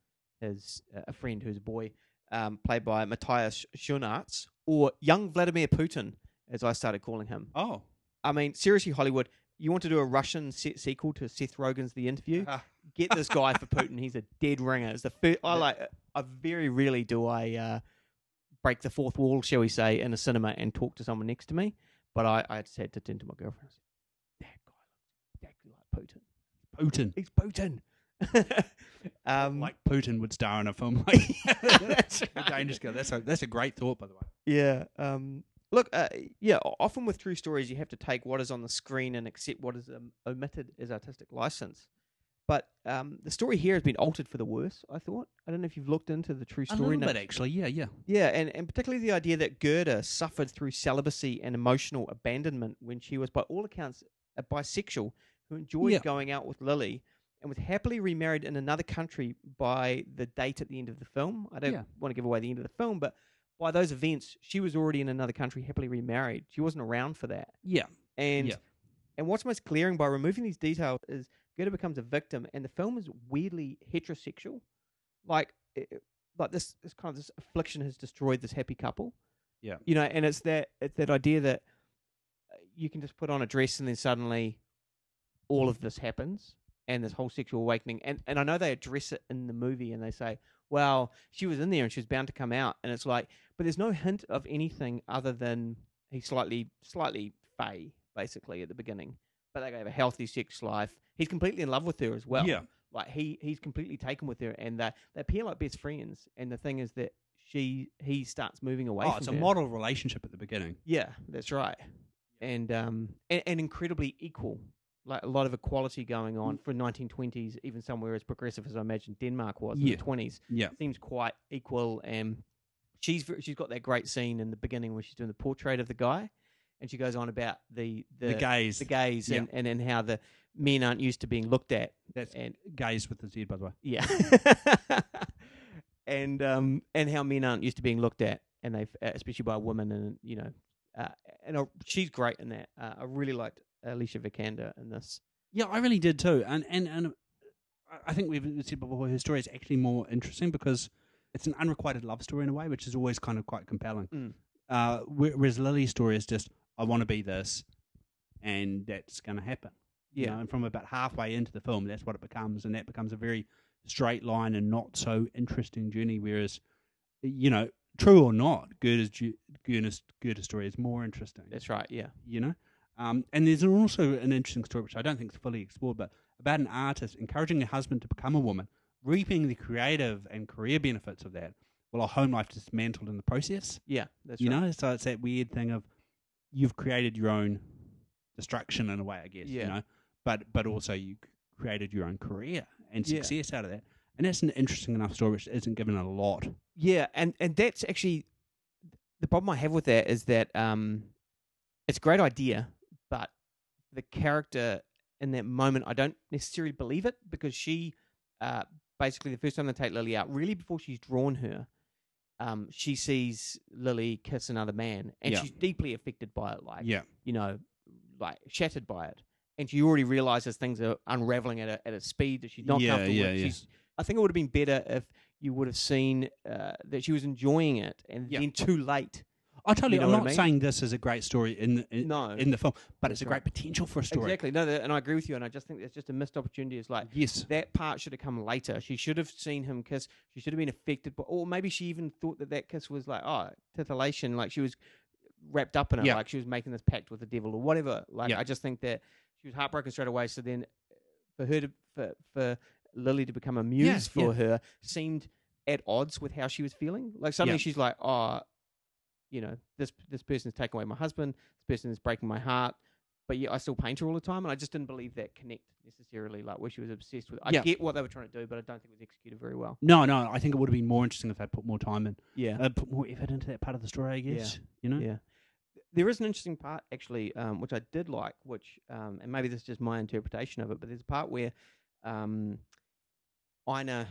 S2: his uh, a friend who's a boy, um, played by Matthias Schoenaerts or young Vladimir Putin, as I started calling him.
S3: Oh.
S2: I mean, seriously, Hollywood, you want to do a Russian se- sequel to Seth Rogen's The Interview? Get this guy for Putin. He's a dead ringer. It's the first, I like. I very rarely do I uh, break the fourth wall, shall we say, in a cinema and talk to someone next to me. But I, I just had to turn to my girlfriend. That guy looks exactly like Putin.
S3: Putin.
S2: He's Putin. <laughs> um,
S3: Like Putin would star in a film like <laughs>
S2: That's
S3: Dangerous Girl. That's a that's a great thought, by the way.
S2: Yeah. Um, look, uh, yeah. Often with true stories, you have to take what is on the screen and accept what is um, omitted as artistic license. But um, the story here has been altered for the worse. I thought. I don't know if you've looked into the true story.
S3: A
S2: little
S3: bit, actually. Yeah, yeah.
S2: Yeah, and, and particularly the idea that Gerda suffered through celibacy and emotional abandonment when she was, by all accounts, a bisexual who enjoyed
S3: Yeah.
S2: going out with Lily and was happily remarried in another country by the date at the end of the film. I don't
S3: Yeah.
S2: want to give away the end of the film, but by those events, she was already in another country, happily remarried. She wasn't around for that.
S3: Yeah.
S2: And
S3: Yeah.
S2: and what's most glaring by removing these details is Gerda becomes a victim, and the film is weirdly heterosexual. Like, it, like this, this kind of this affliction has destroyed this happy couple.
S3: Yeah.
S2: you know, and it's that it's that idea that uh, you can just put on a dress and then suddenly all of this happens and this whole sexual awakening. And and I know they address it in the movie and they say, well, she was in there and she was bound to come out, and it's like, but there's no hint of anything other than he's slightly slightly fey basically at the beginning. But they have a healthy sex life. He's completely in love with her as well.
S3: Yeah.
S2: Like he he's completely taken with her, and they they appear like best friends. And the thing is that she he starts moving away.
S3: Oh, it's a
S2: her.
S3: model relationship at the beginning.
S2: Yeah, that's right. And um and, and incredibly equal. Like a lot of equality going on
S3: Mm.
S2: for 1920s, even somewhere as progressive as I imagine Denmark was
S3: Yeah.
S2: in the 20s.
S3: Yeah.
S2: Seems quite equal. And she's she's got that great scene in the beginning where she's doing the portrait of the guy, and she goes on about the the,
S3: The gaze.
S2: the gaze,
S3: Yeah.
S2: and, and and how the men aren't used to being looked at.
S3: That's
S2: and
S3: gaze with the Z, by the way.
S2: yeah, <laughs> and um and how men aren't used to being looked at, and they have especially by women, and you know, uh, and uh, she's great in that. Uh, I really liked Alicia Vikander in this.
S3: Yeah, I really did too, and and and I- I think we've said before her story is actually more interesting because it's an unrequited love story in a way, which is always kind of quite compelling.
S2: Mm.
S3: Uh, whe- whereas Lily's story is just I want to be this, and that's going to happen. You
S2: Yeah.
S3: know, and from about halfway into the film, that's what it becomes, and that becomes a very straight line and not so interesting journey. Whereas, you know, true or not, ju- Gerda's, Gerda's story is more interesting
S2: That's right. Yeah.
S3: you know. Um, and there's also an interesting story, which I don't think is fully explored, but about an artist encouraging her husband to become a woman, reaping the creative and career benefits of that, while a home life is dismantled in the process.
S2: Yeah. That's
S3: you
S2: right.
S3: know, so it's that weird thing of you've created your own destruction in a way, I guess.
S2: Yeah.
S3: You know, but but also you created your own career and
S2: Yeah.
S3: success out of that, and that's an interesting enough story which isn't given a lot.
S2: Yeah, and and that's actually the problem I have with that is that um, it's a great idea, but the character in that moment I don't necessarily believe it because she uh, basically the first time they take Lily out, really before she's drawn her, um, she sees Lily kiss another man, and
S3: Yeah.
S2: she's deeply affected by it. Like
S3: Yeah.
S2: you know, like shattered by it, and she already realizes things are unraveling at a at a speed that she's not
S3: Yeah,
S2: comfortable
S3: yeah,
S2: with.
S3: yeah.
S2: She's I think it would have been better if you would have seen uh, that she was enjoying it, and
S3: Yeah.
S2: then too late.
S3: I tell you,
S2: know
S3: I'm
S2: what I
S3: not
S2: mean?
S3: saying this is a great story in the, in,
S2: No.
S3: in the film, but it's a great potential for a story.
S2: Exactly. No, and I agree with you. And I just think it's just a missed opportunity. It's like
S3: Yes.
S2: that part should have come later. She should have seen him kiss. She should have been affected, by, or maybe she even thought that that kiss was like oh titillation, like she was wrapped up in it,
S3: Yeah.
S2: like she was making this pact with the devil or whatever. Like
S3: Yeah.
S2: I just think that she was heartbroken straight away. So then, for her to for for Lily to become a muse
S3: Yeah,
S2: for
S3: yeah.
S2: her seemed at odds with how she was feeling. Like suddenly
S3: Yeah.
S2: she's like, oh, you know, this this person's taken away my husband. This person is breaking my heart. but yeah, I still paint her all the time, and I just didn't believe that connect necessarily, like where she was obsessed with. I get what they were trying to do, but I don't think it was executed very well.
S3: No, no, I think it would have been more interesting if they'd put more time in,
S2: Yeah,
S3: uh, put more effort into that part of the story. I guess you know.
S2: yeah. There is an interesting part actually, um, which I did like, which um, and maybe this is just my interpretation of it, but there's a part where um, Einar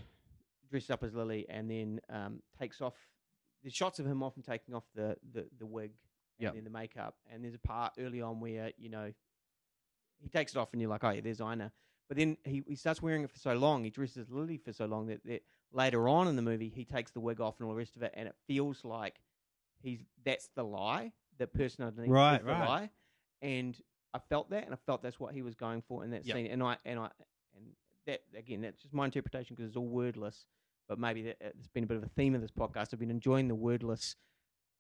S2: dresses up as Lily and then um, takes off. There's shots of him often taking off the the, the wig and
S3: Yep.
S2: then the makeup, and there's a part early on where you know he takes it off and you're like, oh yeah, there's Einar. But then he, he starts wearing it for so long, he dresses as Lily for so long that, that later on in the movie he takes the wig off and all the rest of it, and it feels like he's that's the lie, the person underneath
S3: Right,
S2: the
S3: right.
S2: lie, and I felt that, and I felt that's what he was going for in that
S3: Yep.
S2: scene, and I and I and that again, that's just my interpretation because it's all wordless, but maybe that, it's been a bit of a theme of this podcast. I've been enjoying the wordless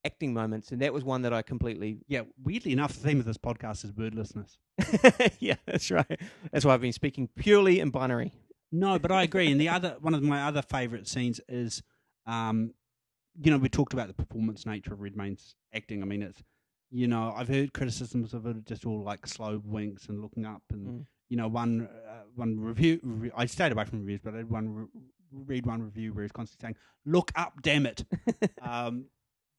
S2: acting moments, and that was one that I completely
S3: Yeah, weirdly enough, the theme of this podcast is wordlessness. <laughs>
S2: yeah, that's right. That's why I've been speaking purely in binary.
S3: No, but I agree. And the other one of my other favourite scenes is, um, you know, we talked about the performance nature of Redmayne's acting. I mean, it's, you know, I've heard criticisms of it just all like slow winks and looking up, and
S2: Mm.
S3: you know, one uh, one review. Re- I stayed away from reviews, but I one re- read one review where he's constantly saying, "Look up, damn it." <laughs> um,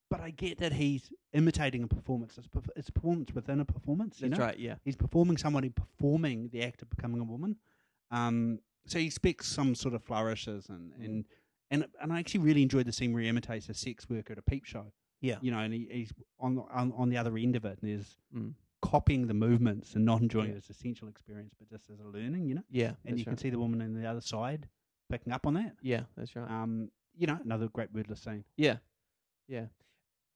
S3: but I get that he's imitating a performance. It's, perf- it's a performance within a performance. You
S2: That's
S3: know?
S2: right. Yeah.
S3: He's performing somebody performing the act of becoming a woman. Um, so he expects some sort of flourishes and
S2: Mm.
S3: and and and I actually really enjoyed the scene where he imitates a sex worker at a peep show.
S2: Yeah.
S3: You know, and he, he's on, the- on on the other end of it and is
S2: Mm.
S3: copying the movements and not enjoying
S2: Yeah.
S3: it as essential experience, but just as a learning. You know,
S2: Yeah.
S3: and you can see the woman on the other side picking up on that.
S2: Yeah, that's right.
S3: Um, you know, another great wordless scene.
S2: Yeah, yeah.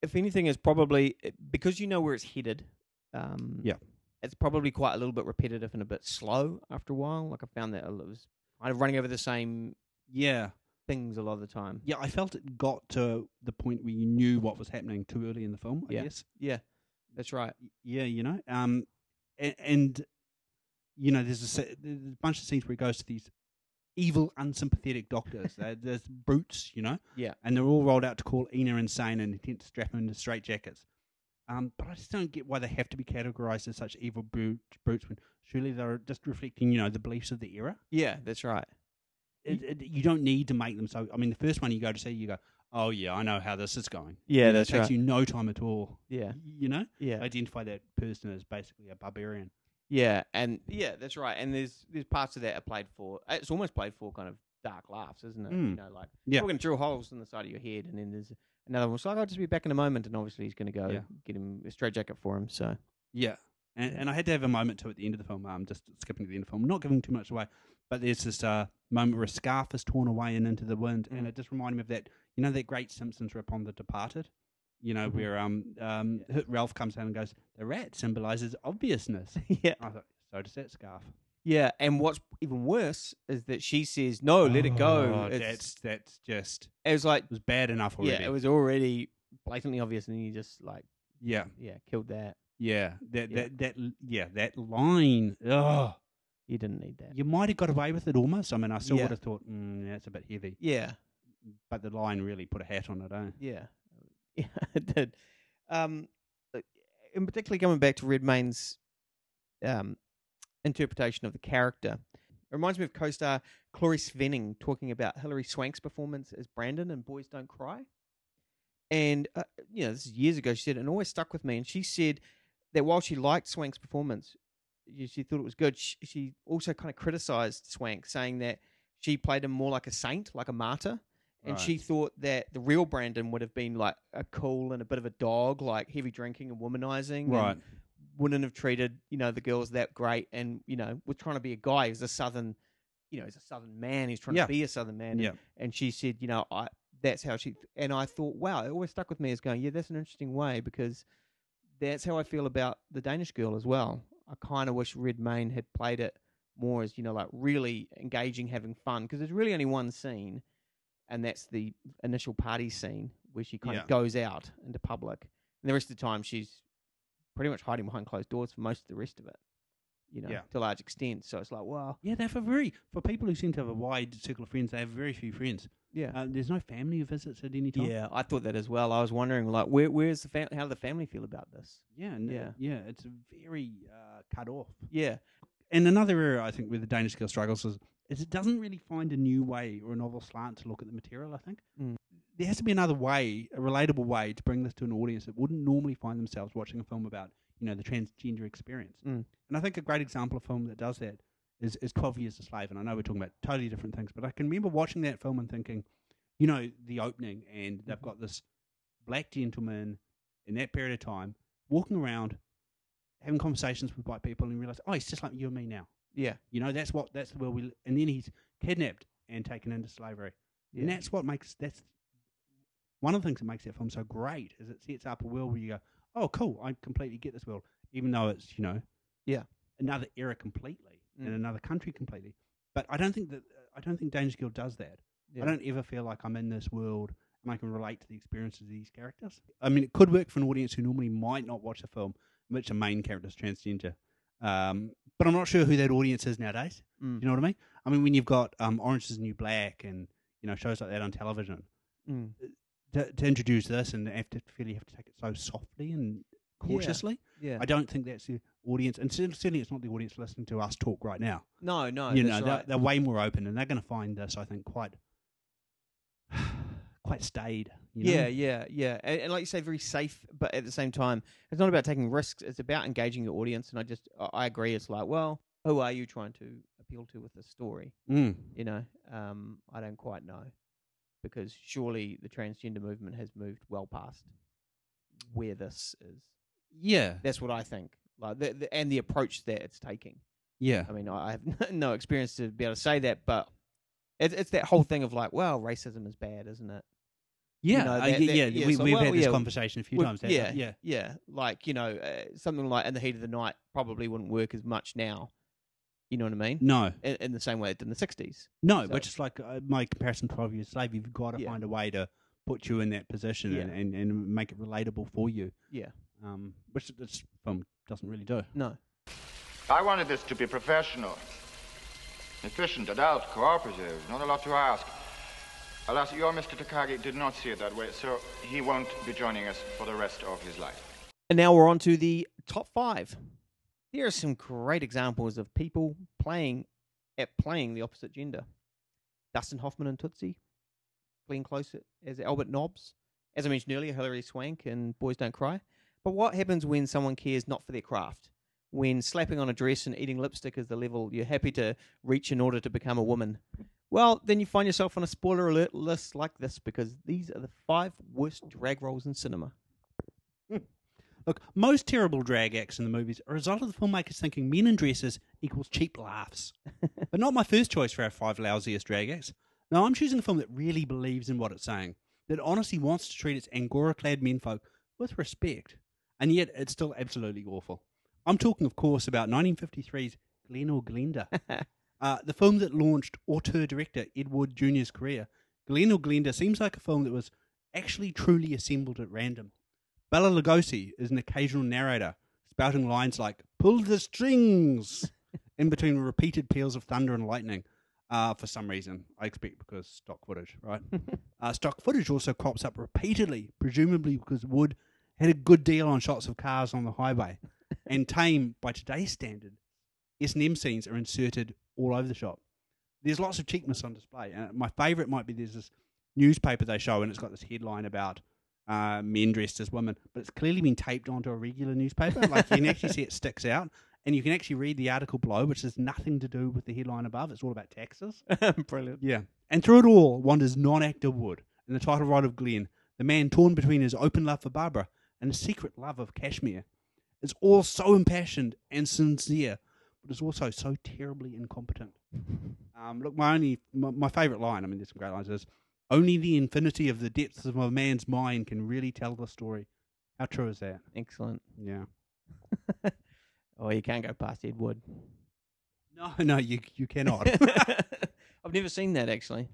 S2: If anything, is probably because you know where it's headed. Um,
S3: Yeah.
S2: it's probably quite a little bit repetitive and a bit slow after a while. Like I found that it was kind of running over the same
S3: Yeah,
S2: things a lot of the time.
S3: yeah. I felt it got to the point where you knew what was happening too early in the film. I
S2: Yeah.
S3: guess.
S2: Yeah, that's right.
S3: Yeah, you know, um, and, and you know, there's a, se- there's a bunch of scenes where he goes to these evil, unsympathetic doctors. They're, there's brutes, you know,
S2: Yeah.
S3: and they're all rolled out to call Einar insane and intent to strap him into straitjackets. Um, but I just don't get why they have to be categorized as such evil brutes, brutes when surely they're just reflecting, you know, the beliefs of the era.
S2: Yeah, that's right.
S3: It, it, you don't need to make them so. I mean, the first one you go to see, you go, "Oh yeah, I know how this is going."
S2: Yeah,
S3: You know,
S2: that's
S3: it takes
S2: right.
S3: you no time at all.
S2: Yeah,
S3: You know,
S2: yeah.
S3: identify that person as basically a barbarian.
S2: Yeah, and yeah, that's right. And there's there's parts of that are played for. It's almost played for kind of dark laughs, isn't it? You
S3: Mm.
S2: know, like
S3: Yeah.
S2: we're going to drill holes in the side of your head, and then there's another one. So like, I'll just be back in a moment, and obviously he's going to go
S3: Yeah.
S2: get him a straitjacket for him. So
S3: Yeah. And, and I had to have a moment too at the end of the film. Um, just skipping to the end of the film, not giving too much away, but there's this uh, moment where a scarf is torn away and into the wind, and
S2: Mm.
S3: it just reminded me of that. You know that great Simpsons rip on The Departed. You know
S2: Mhm.
S3: where um um Ralph comes down and goes, "The rat symbolizes obviousness." <laughs>
S2: yeah,
S3: I thought, so does that scarf.
S2: yeah. And what's even worse is that she says, "No, let it go."
S3: Oh,
S2: It's-
S3: that's that's just
S2: it was like,
S3: it was bad enough already.
S2: yeah, it was already blatantly obvious, and you just like,
S3: yeah,
S2: yeah, killed that.
S3: yeah. That
S2: Yeah.
S3: that that yeah that line. Oh,
S2: You didn't need that.
S3: you might have got away with it almost. I mean, I still
S2: Yeah.
S3: would have thought, mm, yeah, it's a bit heavy.
S2: Yeah,
S3: but the line really put a hat on it, eh?
S2: Yeah, <laughs> yeah, it did. Um, in particularly coming back to Redmayne's um, interpretation of the character, it reminds me of co-star Chloë Sevigny talking about Hilary Swank's performance as Brandon in Boys Don't Cry. And uh, you know, this is years ago. She said, and always stuck with me. And she said that while she liked Swank's performance, she, thought it was good. She, she also kind of criticized Swank, saying that she played him more like a saint, like a martyr and
S3: Right.
S2: she thought that the real Brandon would have been like a cool and a bit of a dog, like heavy drinking and womanizing, and
S3: Right.
S2: wouldn't have treated you know the girls that great, and you know was trying to be a guy. He's a southern, you know, he's a southern man. He's trying
S3: Yeah.
S2: to be a southern man.
S3: Yeah.
S2: And, and she said, you know, I that's how she. And I thought, wow, it always stuck with me as going, yeah, that's an interesting way because that's how I feel about the Danish girl as well. I kind of wish Redmayne had played it more as you know, like really engaging, having fun, because there's really only one scene, and that's the initial party scene where she kind
S3: Yeah.
S2: of goes out into public, and the rest of the time she's pretty much hiding behind closed doors for most of the rest of it. you know,
S3: Yeah.
S2: to a large extent. So it's like, well,
S3: Yeah, they have a very for people who seem to have a wide circle of friends. They have very few friends.
S2: yeah.
S3: Uh, there's no family visits at any time.
S2: Yeah, I thought that as well. I was wondering, like, where where's the fam- how do the family feel about this?
S3: yeah, and, uh,
S2: Yeah.
S3: yeah. It's a very uh, cut off.
S2: Yeah,
S3: And another area I think where the Danish Girl struggles is, is it doesn't really find a new way or a novel slant to look at the material. I think
S2: Mm.
S3: there has to be another way, a relatable way, to bring this to an audience that wouldn't normally find themselves watching a film about you know the transgender experience.
S2: Mm.
S3: And I think a great example of film that does that is is Twelve Years a Slave. And I know we're talking about totally different things, but I can remember watching that film and thinking, you know, the opening, and they've got this black gentleman in that period of time walking around having conversations with white people and realize, oh, he's just like you and me now.
S2: yeah,
S3: You know, that's what that's where we. And then he's kidnapped and taken into slavery, and that's what makes that's one of the things that makes that film so great is it sets up a world where you go, oh, cool, I completely get this world, even though it's you know,
S2: Yeah.
S3: another era completely
S2: Mm.
S3: another country completely. But I don't think that I don't think Danish Girl does that.
S2: yeah.
S3: I don't ever feel like I'm in this world and I can relate to the experiences of these characters. I mean, it could work for an audience who normally might not watch a film which a main character is transgender. Um, but I'm not sure who that audience is nowadays.
S2: Mm.
S3: You know what I mean? I mean, when you've got um, Orange is the New Black and you know shows like that on television,
S2: Mm.
S3: to, to introduce this and have to feel you have to take it so softly and cautiously,
S2: Yeah.
S3: I don't think that's the audience. And certainly, it's not the audience listening to us talk right now
S2: no, no,
S3: you know,
S2: that's
S3: they're, they're way more open, and they're going to find this, I think, quite, quite staid. You know?
S2: Yeah, yeah, yeah, and, and like you say, very safe, but at the same time, it's not about taking risks. It's about engaging your audience, and I just, I- agree. It's like, well, who are you trying to appeal to with this story?
S3: Mm.
S2: You know, um, I don't quite know, because surely the transgender movement has moved well past where this is.
S3: yeah,
S2: That's what I think. Like, the, the, and the approach that it's taking.
S3: yeah,
S2: I mean, I I have <laughs> no experience to be able to say that, but it's it's that whole thing of like, well, racism is bad, isn't it?
S3: Yeah,
S2: know,
S3: uh,
S2: that-
S3: yeah.
S2: that-
S3: yeah,
S2: yeah,
S3: we,
S2: so,
S3: we've
S2: well,
S3: had this
S2: yeah,
S3: conversation a few times.
S2: yeah,
S3: yeah,
S2: yeah. Like you know, uh, something like in the heat of the night probably wouldn't work as much now. You know what I mean?
S3: No,
S2: In, in the same way it did in the '60s.
S3: no,
S2: So-
S3: but just like uh, my comparison to Twelve Years a Slave, you've got to
S2: Yeah.
S3: find a way to put you in that position
S2: Yeah.
S3: and, and, and make it relatable for you,
S2: Yeah.
S3: um, which this film doesn't really do.
S2: No.
S7: I wanted this to be professional, efficient, adult, cooperative, not a lot to ask. Alas, your Mr. Takagi did not see it that way, so he won't be joining us for the rest of his life.
S2: And now we're on to the top five. Here are some great examples of people playing at playing the opposite gender. Dustin Hoffman and Tootsie, Glenn Close as Albert Nobbs. As I mentioned earlier, Hilary Swank and Boys Don't Cry. But what happens when someone cares not for their craft? When slapping on a dress and eating lipstick is the level you're happy to reach in order to become a woman? Well, then you find yourself on a spoiler alert list like this because these are the five worst drag roles in cinema. Hmm.
S3: Look, most terrible drag acts in the movies are a result of the filmmakers thinking men in dresses equals cheap laughs. <laughs> but not my first choice for our five lousiest drag acts. No, I'm choosing a film that really believes in what it's saying, that honestly wants to treat its angora clad menfolk with respect, and yet it's still absolutely awful. I'm talking, of course, about 1953's Glen or Glenda, <laughs> uh, the film that launched auteur director Ed Wood Jr.'s career. Glen or Glenda seems like a film that was actually truly assembled at random. Bela Lugosi is an occasional narrator, spouting lines like "pull the strings" <laughs> in between repeated peals of thunder and lightning. Uh, for some reason, I expect because stock footage, right? <laughs> uh, stock footage also crops up repeatedly, presumably because Wood had a good deal on shots of cars on the highway, <laughs> and tame by today's standard. S and M scenes are inserted all over the shop. There's lots of cheapness on display, and my favourite might be there's this newspaper they show, and it's got this headline about uh, men dressed as women, but it's clearly been taped onto a regular newspaper. Like you can actually see it sticks out, and you can actually read the article below, which has nothing to do with the headline above. It's all about taxes. <laughs>
S2: Brilliant.
S3: Yeah, and through it all wanders non-actor Wood in the title role of Glen, the man torn between his open love for Barbara and his secret love of cashmere. It's all so impassioned and sincere, but it's also so terribly incompetent. <laughs> Um, look, my only, my, my favourite line, I mean, there's some great lines, is only the infinity of the depths of a man's mind can really tell the story. How true is that?
S2: Excellent.
S3: Yeah. <laughs>
S2: Oh, you can't go past Ed Wood.
S3: No, <laughs> no, you you cannot.
S2: I've never seen that actually.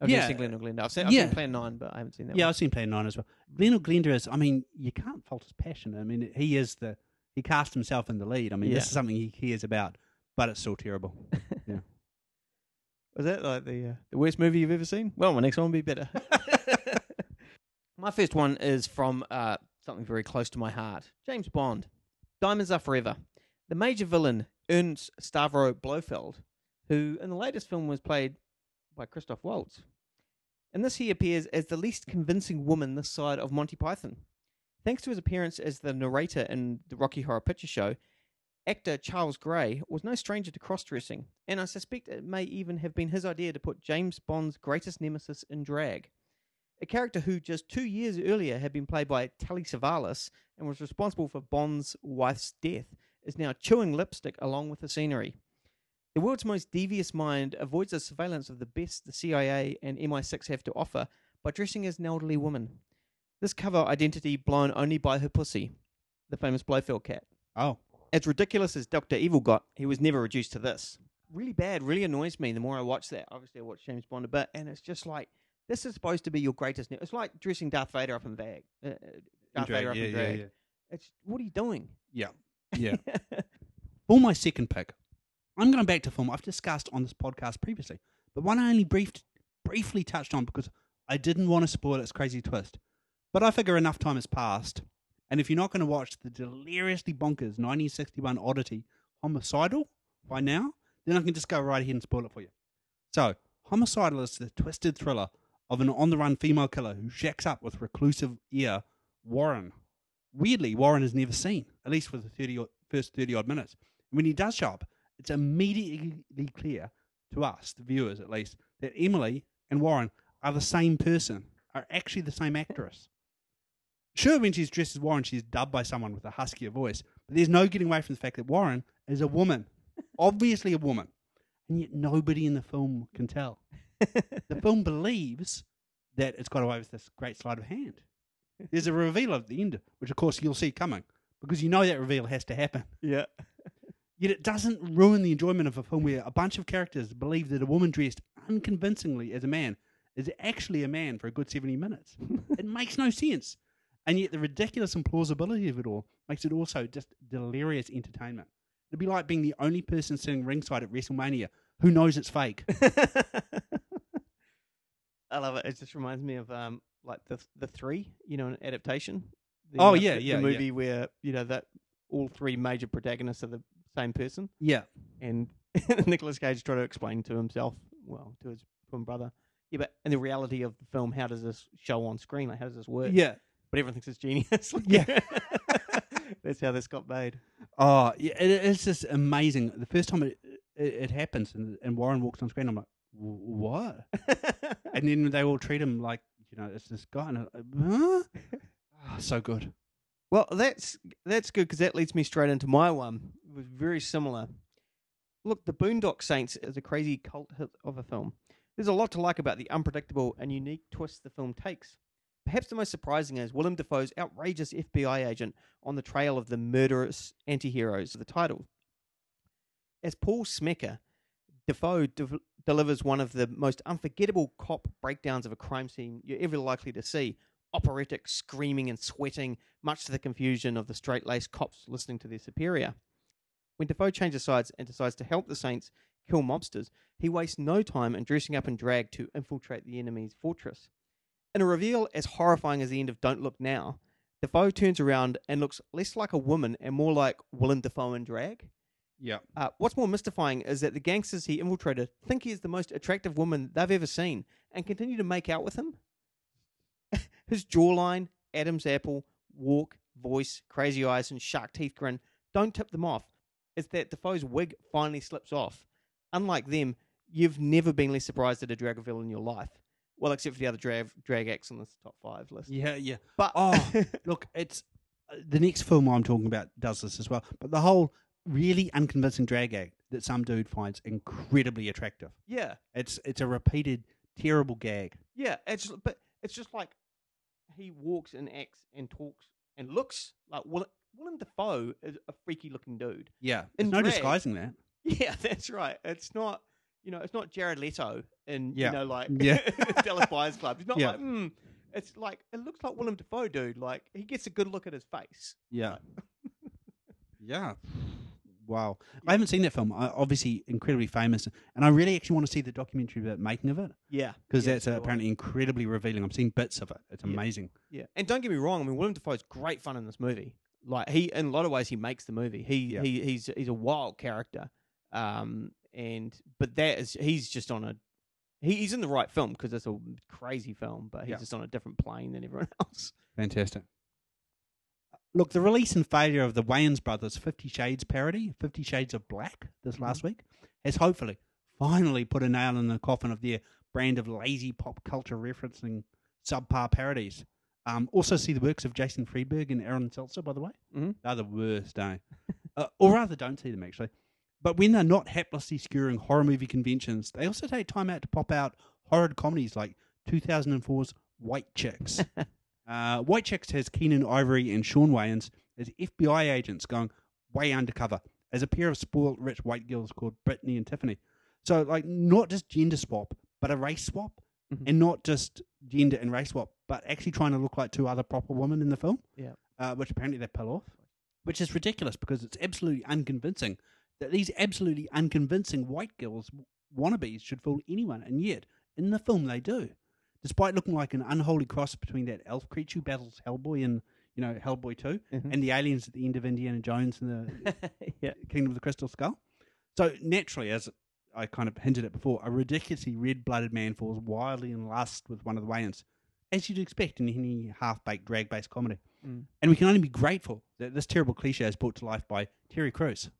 S2: I've
S3: Yeah.
S2: never seen Glen or Glenda. I've seen, I've
S3: Yeah.
S2: seen Plan 9, but I haven't seen that
S3: yeah,
S2: one.
S3: I've seen Plan Nine as well. Glen Glenda is, I mean, you can't fault his passion. I mean, he is the he cast himself in the lead. I mean,
S2: Yeah.
S3: this is something he cares about, but it's still terrible. <laughs>
S2: Was that like the uh, the worst movie you've ever seen? Well, my next one will be better. <laughs> my first one is from uh, something very close to my heart: James Bond. Diamonds Are Forever. The major villain, Ernst Stavro Blofeld, who in the latest film was played by Christoph Waltz. In this, he appears as the least convincing woman this side of Monty Python. Thanks to his appearance as the narrator in the Rocky Horror Picture Show, actor Charles Gray was no stranger to cross dressing, and I suspect it may even have been his idea to put James Bond's greatest nemesis in drag. A character who just two years earlier had been played by Telly Savalas and was responsible for Bond's wife's death is now chewing lipstick along with the scenery. The world's most devious mind avoids the surveillance of the best the CIA and MI6 have to offer by dressing as an elderly woman. This cover identity blown only by her pussy, the famous Blofeld cat.
S3: Oh,
S2: As ridiculous as Doctor Evil got, he was never reduced to this. Really bad, really annoys me the more I watch that. Obviously, I watch James Bond a bit, and it's just like this is supposed to be your greatest. Ne- it's like dressing Darth Vader up in drag. Uh, uh, Darth
S3: drag,
S2: Vader up
S3: yeah,
S2: in drag.
S3: yeah.
S2: It's what are you doing?
S3: yeah, yeah. <laughs> For my second pick, I'm going back to film I've discussed on this podcast previously, but one I only briefed, briefly touched on because I didn't want to spoil its crazy twist. But I figure enough time has passed, and if you're not going to watch the deliriously bonkers 1961 oddity Homicidal by now, then I can just go right ahead and spoil it for you. So, Homicidal is the twisted thriller of an on the run female killer who shacks up with reclusive ear Warren. Weirdly, Warren is never seen, at least for the 30 odd, first 30 odd minutes. And when he does show up, it's immediately clear to us, the viewers at least, that Emily and Warren are the same person, are actually the same actress. Sure, when she's dressed as Warren, she's dubbed by someone with a huskier voice, but there's no getting away from the fact that Warren is a woman, <laughs> obviously a woman, and yet nobody in the film can tell. <laughs> the film believes that it's got away with this great sleight of hand. There's a reveal at the end, which of course you'll see coming, because you know that reveal has to happen.
S2: Yeah.
S3: Yet it doesn't ruin the enjoyment of a film where a bunch of characters believe that a woman dressed unconvincingly as a man is actually a man for a good 70 minutes. <laughs> it makes no sense. And yet the ridiculous implausibility of it all makes it also just delirious entertainment. It'd be like being the only person sitting ringside at WrestleMania who knows it's fake. <laughs>
S2: I love it. It just reminds me of um like the the three, you know, an adaptation. The,
S3: Oh, yeah,
S2: the-
S3: yeah,
S2: The
S3: yeah.
S2: movie where you know that all three major protagonists are the same person,
S3: yeah.
S2: and <laughs> Nicolas Cage trying to explain to himself, well, to his twin brother, yeah, but in the reality of the film, how does this show on screen? Like, how does this work?
S3: Yeah.
S2: But everyone thinks it's genius. <laughs> Like,
S3: Yeah. <laughs>
S2: that's how this got made.
S3: Oh, yeah, it, it's just amazing. The first time it, it, it happens and, and Warren walks on screen, I'm like, "Wh- what? <laughs> and then they all treat him like, you know, it's this guy. And I'm like, huh? Oh, so good.
S2: Well, that's that's good because that leads me straight into my one. It was very similar. Look, The Boondock Saints is a crazy cult hit of a film. There's a lot to like about the unpredictable and unique twists the film takes. Perhaps the most surprising is Willem Dafoe's outrageous FBI agent on the trail of the murderous anti-heroes of the title. As Paul Smecker, Dafoe de- delivers one of the most unforgettable cop breakdowns of a crime scene you're ever likely to see. Operatic screaming and sweating, much to the confusion of the straight laced cops listening to their superior. When Dafoe changes sides and decides to help the Saints kill mobsters, he wastes no time in dressing up in drag to infiltrate the enemy's fortress. In a reveal as horrifying as the end of Don't Look Now, Dafoe turns around and looks less like a woman and more like Willem Dafoe in drag.
S3: Yeah.
S2: Uh, what's more mystifying is that the gangsters he infiltrated think he is the most attractive woman they've ever seen and continue to make out with him. <laughs> His jawline, Adam's apple, walk, voice, crazy eyes, and shark teeth grin don't tip them off. It's that Dafoe's wig finally slips off. Unlike them, you've never been less surprised at a drag reveal in your life. Well, except for the other drag, drag acts on this top five list.
S3: Yeah, yeah.
S2: But
S3: Oh, <laughs> look, it's uh, the next film I'm talking about does this as well. But the whole really unconvincing drag act that some dude finds incredibly attractive.
S2: yeah,
S3: It's it's a repeated terrible gag.
S2: Yeah, it's but it's just like he walks and acts and talks and looks like Will, Willem Dafoe is a freaky looking dude.
S3: Yeah, there's no
S2: drag.
S3: disguising that. <laughs>
S2: Yeah, that's right. It's not you know it's not Jared Leto in
S3: Yeah.
S2: you know like <laughs>
S3: Yeah. <laughs>
S2: Dallas Buyers Club. It's not
S3: Yeah.
S2: like hmm. It's like it looks like Willem Dafoe, dude. Like he gets a good look at his face.
S3: Yeah. <laughs> Yeah. Wow. I haven't seen that film. I, obviously, incredibly famous, and I really actually want to see the documentary about making of it
S2: Yeah,
S3: because
S2: yeah,
S3: that's uh,
S2: I.
S3: apparently incredibly revealing. I've seen bits of it. It's amazing.
S2: Yeah, and don't get me wrong. I mean, Willem Dafoe's great fun in this movie. Like he, in a lot of ways, he makes the movie. He
S3: Yeah.
S2: he he's he's a wild character. Um, and but that is he's just on a he, he's in the right film because it's a crazy film, but he's
S3: Yeah.
S2: just on a different plane than everyone <laughs> else.
S3: Fantastic. Look, the release and failure of the Wayans brothers' Fifty Shades parody, Fifty Shades of Black, this last week, has hopefully finally put a nail in the coffin of their brand of lazy pop culture referencing subpar parodies. Um, also, see the works of Jason Friedberg and Aaron Seltzer, by the way.
S2: Mhm.
S3: They're the worst, eh? <laughs> uh, or rather, don't see them actually. But when they're not haplessly skewering horror movie conventions, they also take time out to pop out horror comedies like 2004's White Chicks. <laughs> uh, White Chicks has Keenen Ivory and Shawn Wayans as FBI agents going way undercover as a pair of spoiled rich white girls called Brittany and Tiffany. So, like, not just gender swap, but a race swap,
S2: Mhm.
S3: and not just gender and race swap, but actually trying to look like two other proper women in the film.
S2: Yeah.
S3: uh, which apparently they pull off, which is ridiculous because it's absolutely unconvincing that these absolutely unconvincing white girls wannabes should fool anyone, and yet in the film they do, despite looking like an unholy cross between that elf creature who battles Hellboy and you know Hellboy 2
S2: Mhm.
S3: and the aliens at the end of Indiana Jones and the <laughs>
S2: yeah,
S3: Kingdom of the Crystal Skull. So naturally, as I kind of hinted at before, a ridiculously red-blooded man falls wildly in lust with one of the Wayans, as you'd expect in any half-baked drag-based comedy.
S2: Mm.
S3: And we can only be grateful that this terrible cliche is brought to life by Terry Crews,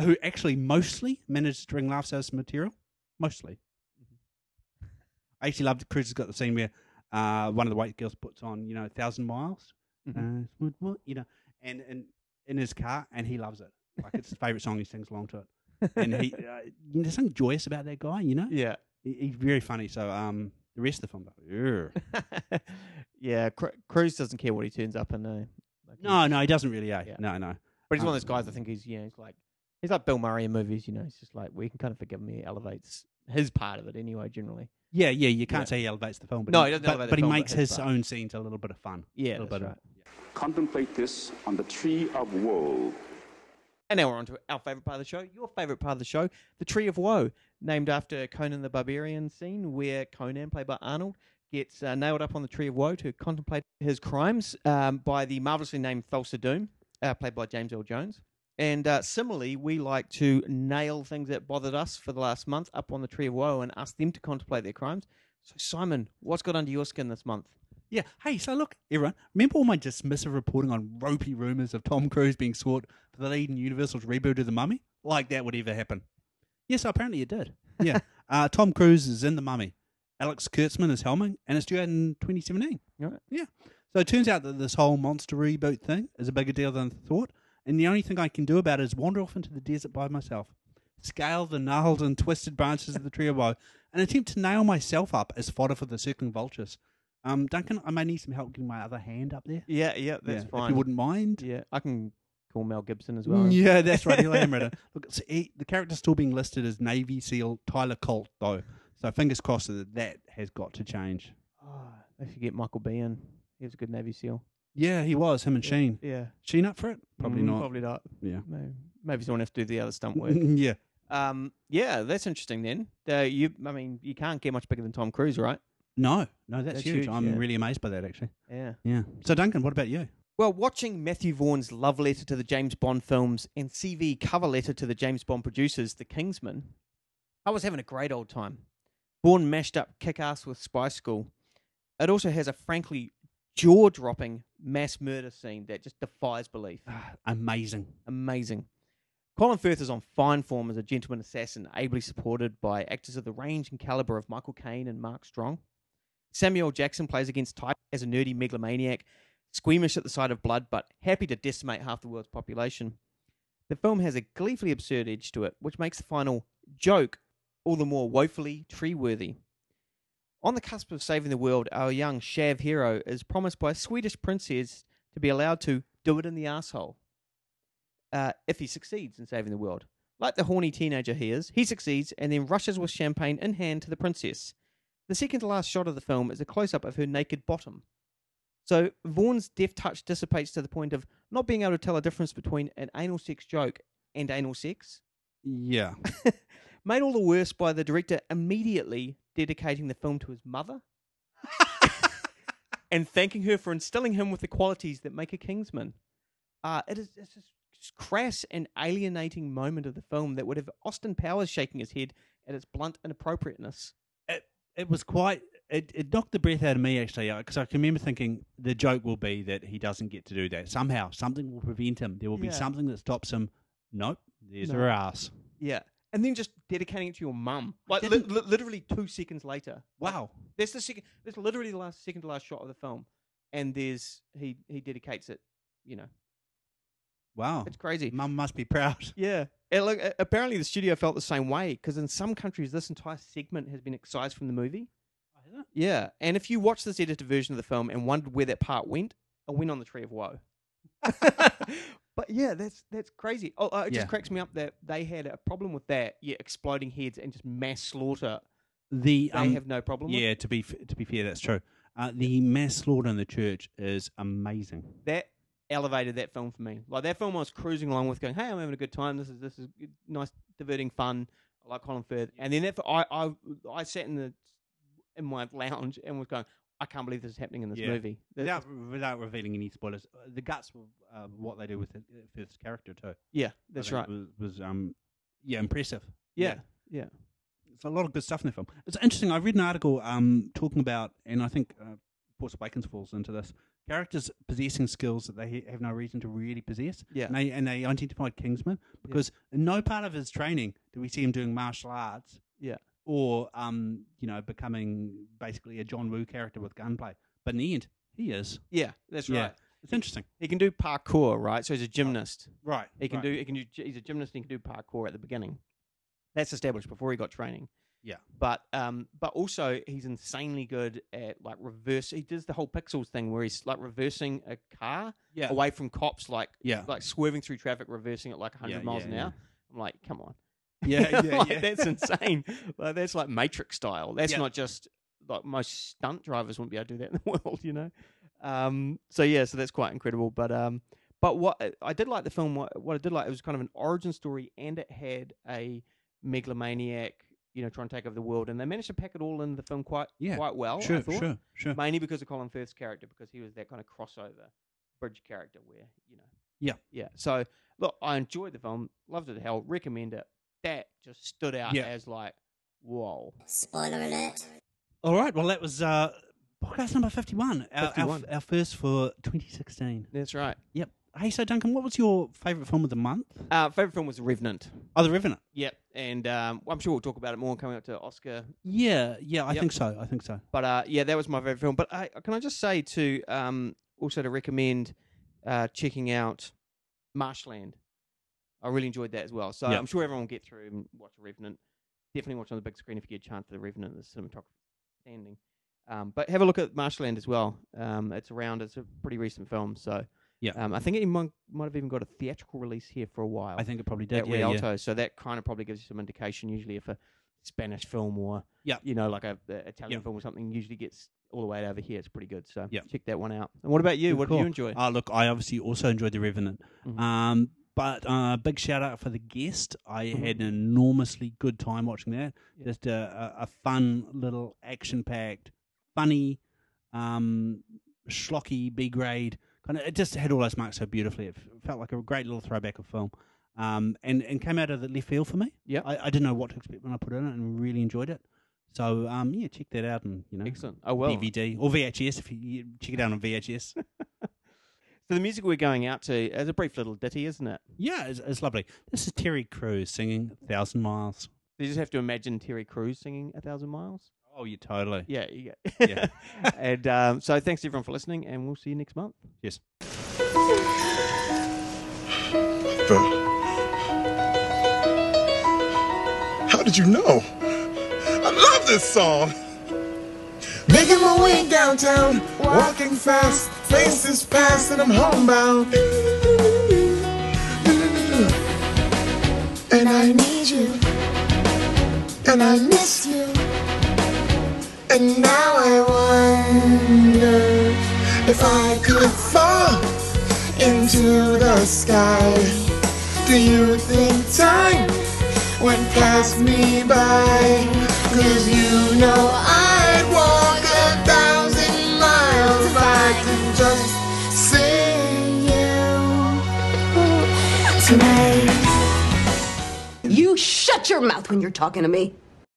S3: who actually mostly managed to bring laughs out of some material. Mostly. I actually loved Crews has got the scene where uh, one of the white girls puts on, you know, a Thousand Miles,
S2: Mhm.
S3: uh, you know, and, and in his car, and he loves it. Like it's his favorite song. He sings along to it, and he, <laughs> uh, there's something joyous about that guy. You know,
S2: yeah.
S3: he, he's very funny. So, um, the rest of the film, "Ugh." <laughs>
S2: yeah, Cru- Crews doesn't care what he turns up in. Uh, like
S3: no, no, he doesn't really. Eh?
S2: Yeah.
S3: No, no.
S2: But he's one of those guys. I think he's you know he's like he's like Bill Murray in movies. You know, he's just like we can kind of forgive him. He elevates his part of it anyway. Generally,
S3: Yeah, yeah. You can't
S2: Yeah.
S3: say he elevates the film, but
S2: No,
S3: he,
S2: he doesn't
S3: but,
S2: elevate the
S3: but he
S2: film, but
S3: makes
S2: his
S3: his own scenes a little bit of fun.
S2: yeah,
S3: a little
S2: that's
S3: bit
S2: right.
S3: of
S8: Contemplate this on the tree of woe.
S2: And now we're on to our favourite part of the show, your favourite part of the show, the Tree of Woe, named after Conan the Barbarian scene where Conan, played by Arnold, gets uh, nailed up on the Tree of Woe to contemplate his crimes um, by the marvellously named Thulsa Doom, uh, played by James Earl Jones. And uh, similarly, we like to nail things that bothered us for the last month up on the Tree of Woe and ask them to contemplate their crimes. So, Simon, what's got under your skin this month?
S3: Yeah. Hey, so look, everyone, remember all my dismissive reporting on ropey rumours of Tom Cruise being sought for the lead in Universal's reboot of The Mummy? Like that would ever happen. Yes, apparently it did. Yeah. <laughs> uh, Tom Cruise is in The Mummy. Alex Kurtzman is helming, and it's due out in 2017.
S2: Right.
S3: Yeah. So it turns out that this whole monster reboot thing is a bigger deal than I thought, and the only thing I can do about it is wander off into the desert by myself, scale the gnarled and twisted branches of the tree of woe, and attempt to nail myself up as fodder for the circling vultures. Um, Duncan, I may need some help getting my other hand up there.
S2: Yeah, yeah, that's
S3: Yeah,
S2: fine.
S3: If you wouldn't mind.
S2: Yeah, I can call Mel Gibson as well.
S3: Yeah, that's right. He'll <laughs> hammer it. Look, it's- he, the character's still being listed as Navy SEAL Tyler Colt, though. So fingers crossed that that has got to change.
S2: Oh, they should get Michael Biehn. He was a good Navy SEAL.
S3: Yeah, he was, him and Sheen.
S2: Yeah.
S3: Sheen up for it? Probably
S2: Mm,
S3: not.
S2: Probably not.
S3: Yeah.
S2: Maybe, maybe someone has to do the other stunt work. <laughs>
S3: yeah.
S2: um, yeah, that's interesting then. Uh, you, I mean, you can't get much bigger than Tom Cruise, right?
S3: No, no, that's,
S2: That's
S3: huge.
S2: huge,
S3: I'm
S2: yeah.
S3: really amazed by that, actually.
S2: Yeah.
S3: Yeah. So, Duncan, what about you?
S2: Well, watching Matthew Vaughn's love letter to the James Bond films and CV cover letter to the James Bond producers, The Kingsman, I was having a great old time. Vaughn mashed up kick ass with Spy School. It also has a frankly jaw dropping mass murder scene that just defies belief.
S3: Ah, Amazing.
S2: Amazing. Colin Firth is on fine form as a gentleman assassin, ably supported by actors of the range and caliber of Michael Caine and Mark Strong. Samuel Jackson plays against type as a nerdy megalomaniac, squeamish at the sight of blood, but happy to decimate half the world's population. The film has a gleefully absurd edge to it, which makes the final joke all the more woefully tree worthy. On the cusp of saving the world, our young chav hero is promised by a Swedish princess to be allowed to do it in the asshole uh, if he succeeds in saving the world. Like the horny teenager he is, he succeeds and then rushes with champagne in hand to the princess. The second to last shot of the film is a close up of her naked bottom. So Vaughn's deft touch dissipates to the point of not being able to tell a difference between an anal sex joke and anal sex.
S3: Yeah. <laughs>
S2: Made all the worse by the director immediately dedicating the film to his mother <laughs> and thanking her for instilling him with the qualities that make a Kingsman. Uh, it is it's this just crass and alienating moment of the film that would have Austin Powers shaking his head at its blunt inappropriateness.
S3: it, it was quite it, it knocked the breath out of me actually because I can remember thinking the joke will be that he doesn't get to do that somehow something will prevent him there will be
S2: Yeah.
S3: something that stops him nope there's
S2: No.
S3: her ass
S2: Yeah. And then just dedicating it to your mum. Like li- li- literally two seconds later.
S3: Wow
S2: That's the second. That's literally the last second to last shot of the film, and there's he he dedicates it. You know,
S3: wow
S2: it's crazy.
S3: mum must be proud <laughs>
S2: Yeah. And look, a- apparently the studio felt the same way because in some countries this entire segment has been excised from the movie. Oh, yeah, and if you watch this edited version of the film and wondered where that part went, it went on the Tree of Woe. <laughs> <laughs> but yeah, that's that's crazy. Oh, uh, it
S3: Yeah.
S2: just cracks me up that they had a problem with that. Yeah, exploding heads and just mass slaughter.
S3: the
S2: They
S3: um,
S2: have no problem. with.
S3: yeah to be f- to be fair that's true uh, the mass slaughter in the church is amazing
S2: that elevated that film for me. Like that film, I was cruising along with, going, "Hey, I'm having a good time. This is this is good, nice, diverting fun. I like Colin Firth." And then that, I I I sat in the in my lounge and was going, "I can't believe this is happening in this
S3: Yeah.
S2: movie." That-
S3: without without revealing any spoilers uh, the guts of uh, what they do with it, uh, Firth's character too
S2: yeah, that's
S3: think
S2: right.
S3: was, was um yeah impressive
S2: Yeah, yeah,
S3: It's a lot of good stuff in the film. It's interesting. I read an article um, talking about, and I think uh, Force Awakens falls into this. Characters possessing skills that they ha- have no reason to really possess.
S2: Yeah.
S3: And they, and they identified Kingsman because in no part of his training do we see him doing martial arts
S2: yeah.
S3: Or, um, you know, becoming basically a John Woo character with gunplay. But in the end, he is.
S2: Yeah, that's
S3: Yeah.
S2: right.
S3: It's interesting.
S2: He can do parkour, right? So he's a gymnast.
S3: Right.
S2: He can
S3: right.
S2: do. He can do. He's a gymnast. and He can do parkour at the beginning. That's established before he got training.
S3: Yeah.
S2: But um, but also he's insanely good at like reverse. He does the whole pixels thing where he's like reversing a car
S3: Yeah.
S2: away from cops, like
S3: Yeah.
S2: like swerving through traffic, reversing at like 100
S3: Yeah,
S2: miles
S3: yeah,
S2: an hour. I'm like, come on.
S3: Yeah, <laughs> yeah,
S2: Like,
S3: yeah.
S2: That's insane. like, that's like Matrix style. That's
S3: Yeah.
S2: not just like most stunt drivers wouldn't be able to do that in the <laughs> world, you know. Um, so yeah, so that's quite incredible. But um, but what I did like the film. What, what I did like it was kind of an origin story, and it had a megalomaniac, you know, trying to take over the world, and they managed to pack it all in the film quite
S3: Yeah.
S2: quite well. I
S3: Sure,
S2: thought.
S3: sure, sure.
S2: Mainly because of Colin Firth's character, because he was that kind of crossover bridge character where you know.
S3: Yeah.
S2: Yeah. So look, I enjoyed the film, loved it to hell, recommend it. That just stood out
S3: Yeah.
S2: as like, whoa.
S9: Spoiler alert.
S3: All right. Well, that was uh, podcast number 51. Our,
S2: 51.
S3: Our, our first for 2016.
S2: That's right.
S3: Yep. Hey, so Duncan, what was your favourite film of the month?
S2: Uh, favorite film was Revenant.
S3: Oh, The Revenant.
S2: Yep, and um, I'm sure we'll talk about it more coming up to Oscar.
S3: Yeah, yeah, I
S2: Yep.
S3: think so. I think so.
S2: But uh, yeah, that was my favorite film. But uh, can I just say to um, also to recommend uh, checking out Marshland. I really enjoyed that as well. So
S3: Yep.
S2: I'm sure everyone will get through and watch Revenant. Definitely watch on the big screen if you get a chance for the Revenant. The cinematography standing. Um, but have a look at Marshland as well. Um, it's around. It's a pretty recent film. So
S3: Yeah.
S2: um, I think it might, might have even got a theatrical release here for a while.
S3: I think it probably did.
S2: at
S3: yeah, yeah.
S2: So that kind of probably gives you some indication. Usually, if a Spanish film or
S3: Yeah.
S2: you know, like a, a Italian
S3: Yeah.
S2: film or something, usually gets all the way over here. It's pretty good. So
S3: Yeah.
S2: check that one out. And what about you? What did you enjoy?
S3: Uh, look, I obviously also enjoyed The Revenant.
S2: Mhm.
S3: Um, but uh, big shout out for the guest. I
S2: Mhm.
S3: had an enormously good time watching that.
S2: Yeah.
S3: Just a, a, a fun little action packed, funny, um, schlocky B grade kind of. It just had all those marks so beautifully. It felt like a great little throwback of film. Um, and, and came out of the left field for me.
S2: Yeah,
S3: I, I didn't know what to expect when I put it in it and really enjoyed it. So um, yeah, check that out and you know
S2: Excellent. Oh well.
S3: DVD or VHS if you, you check it out on VHS. <laughs>
S2: So the music we're going out to is a brief little ditty, isn't it?
S3: yeah, it's, it's lovely. This is Terry Crews singing "Thousand Miles."
S2: You just have to imagine Terry Crews singing "A Thousand Miles."
S3: Oh, you totally.
S2: Yeah, you
S3: Yeah. <laughs>
S2: and um, so thanks everyone for listening, and we'll see you next month.
S3: Yes.
S10: How did you know? I love this song. Making my way downtown, walking fast, faces fast, and I'm homebound. And I need you, and I miss you, and now I wonder if I could fall into the sky. Do you think time went past me by? Cause you know I tonight.
S9: You shut your mouth when you're talking to me.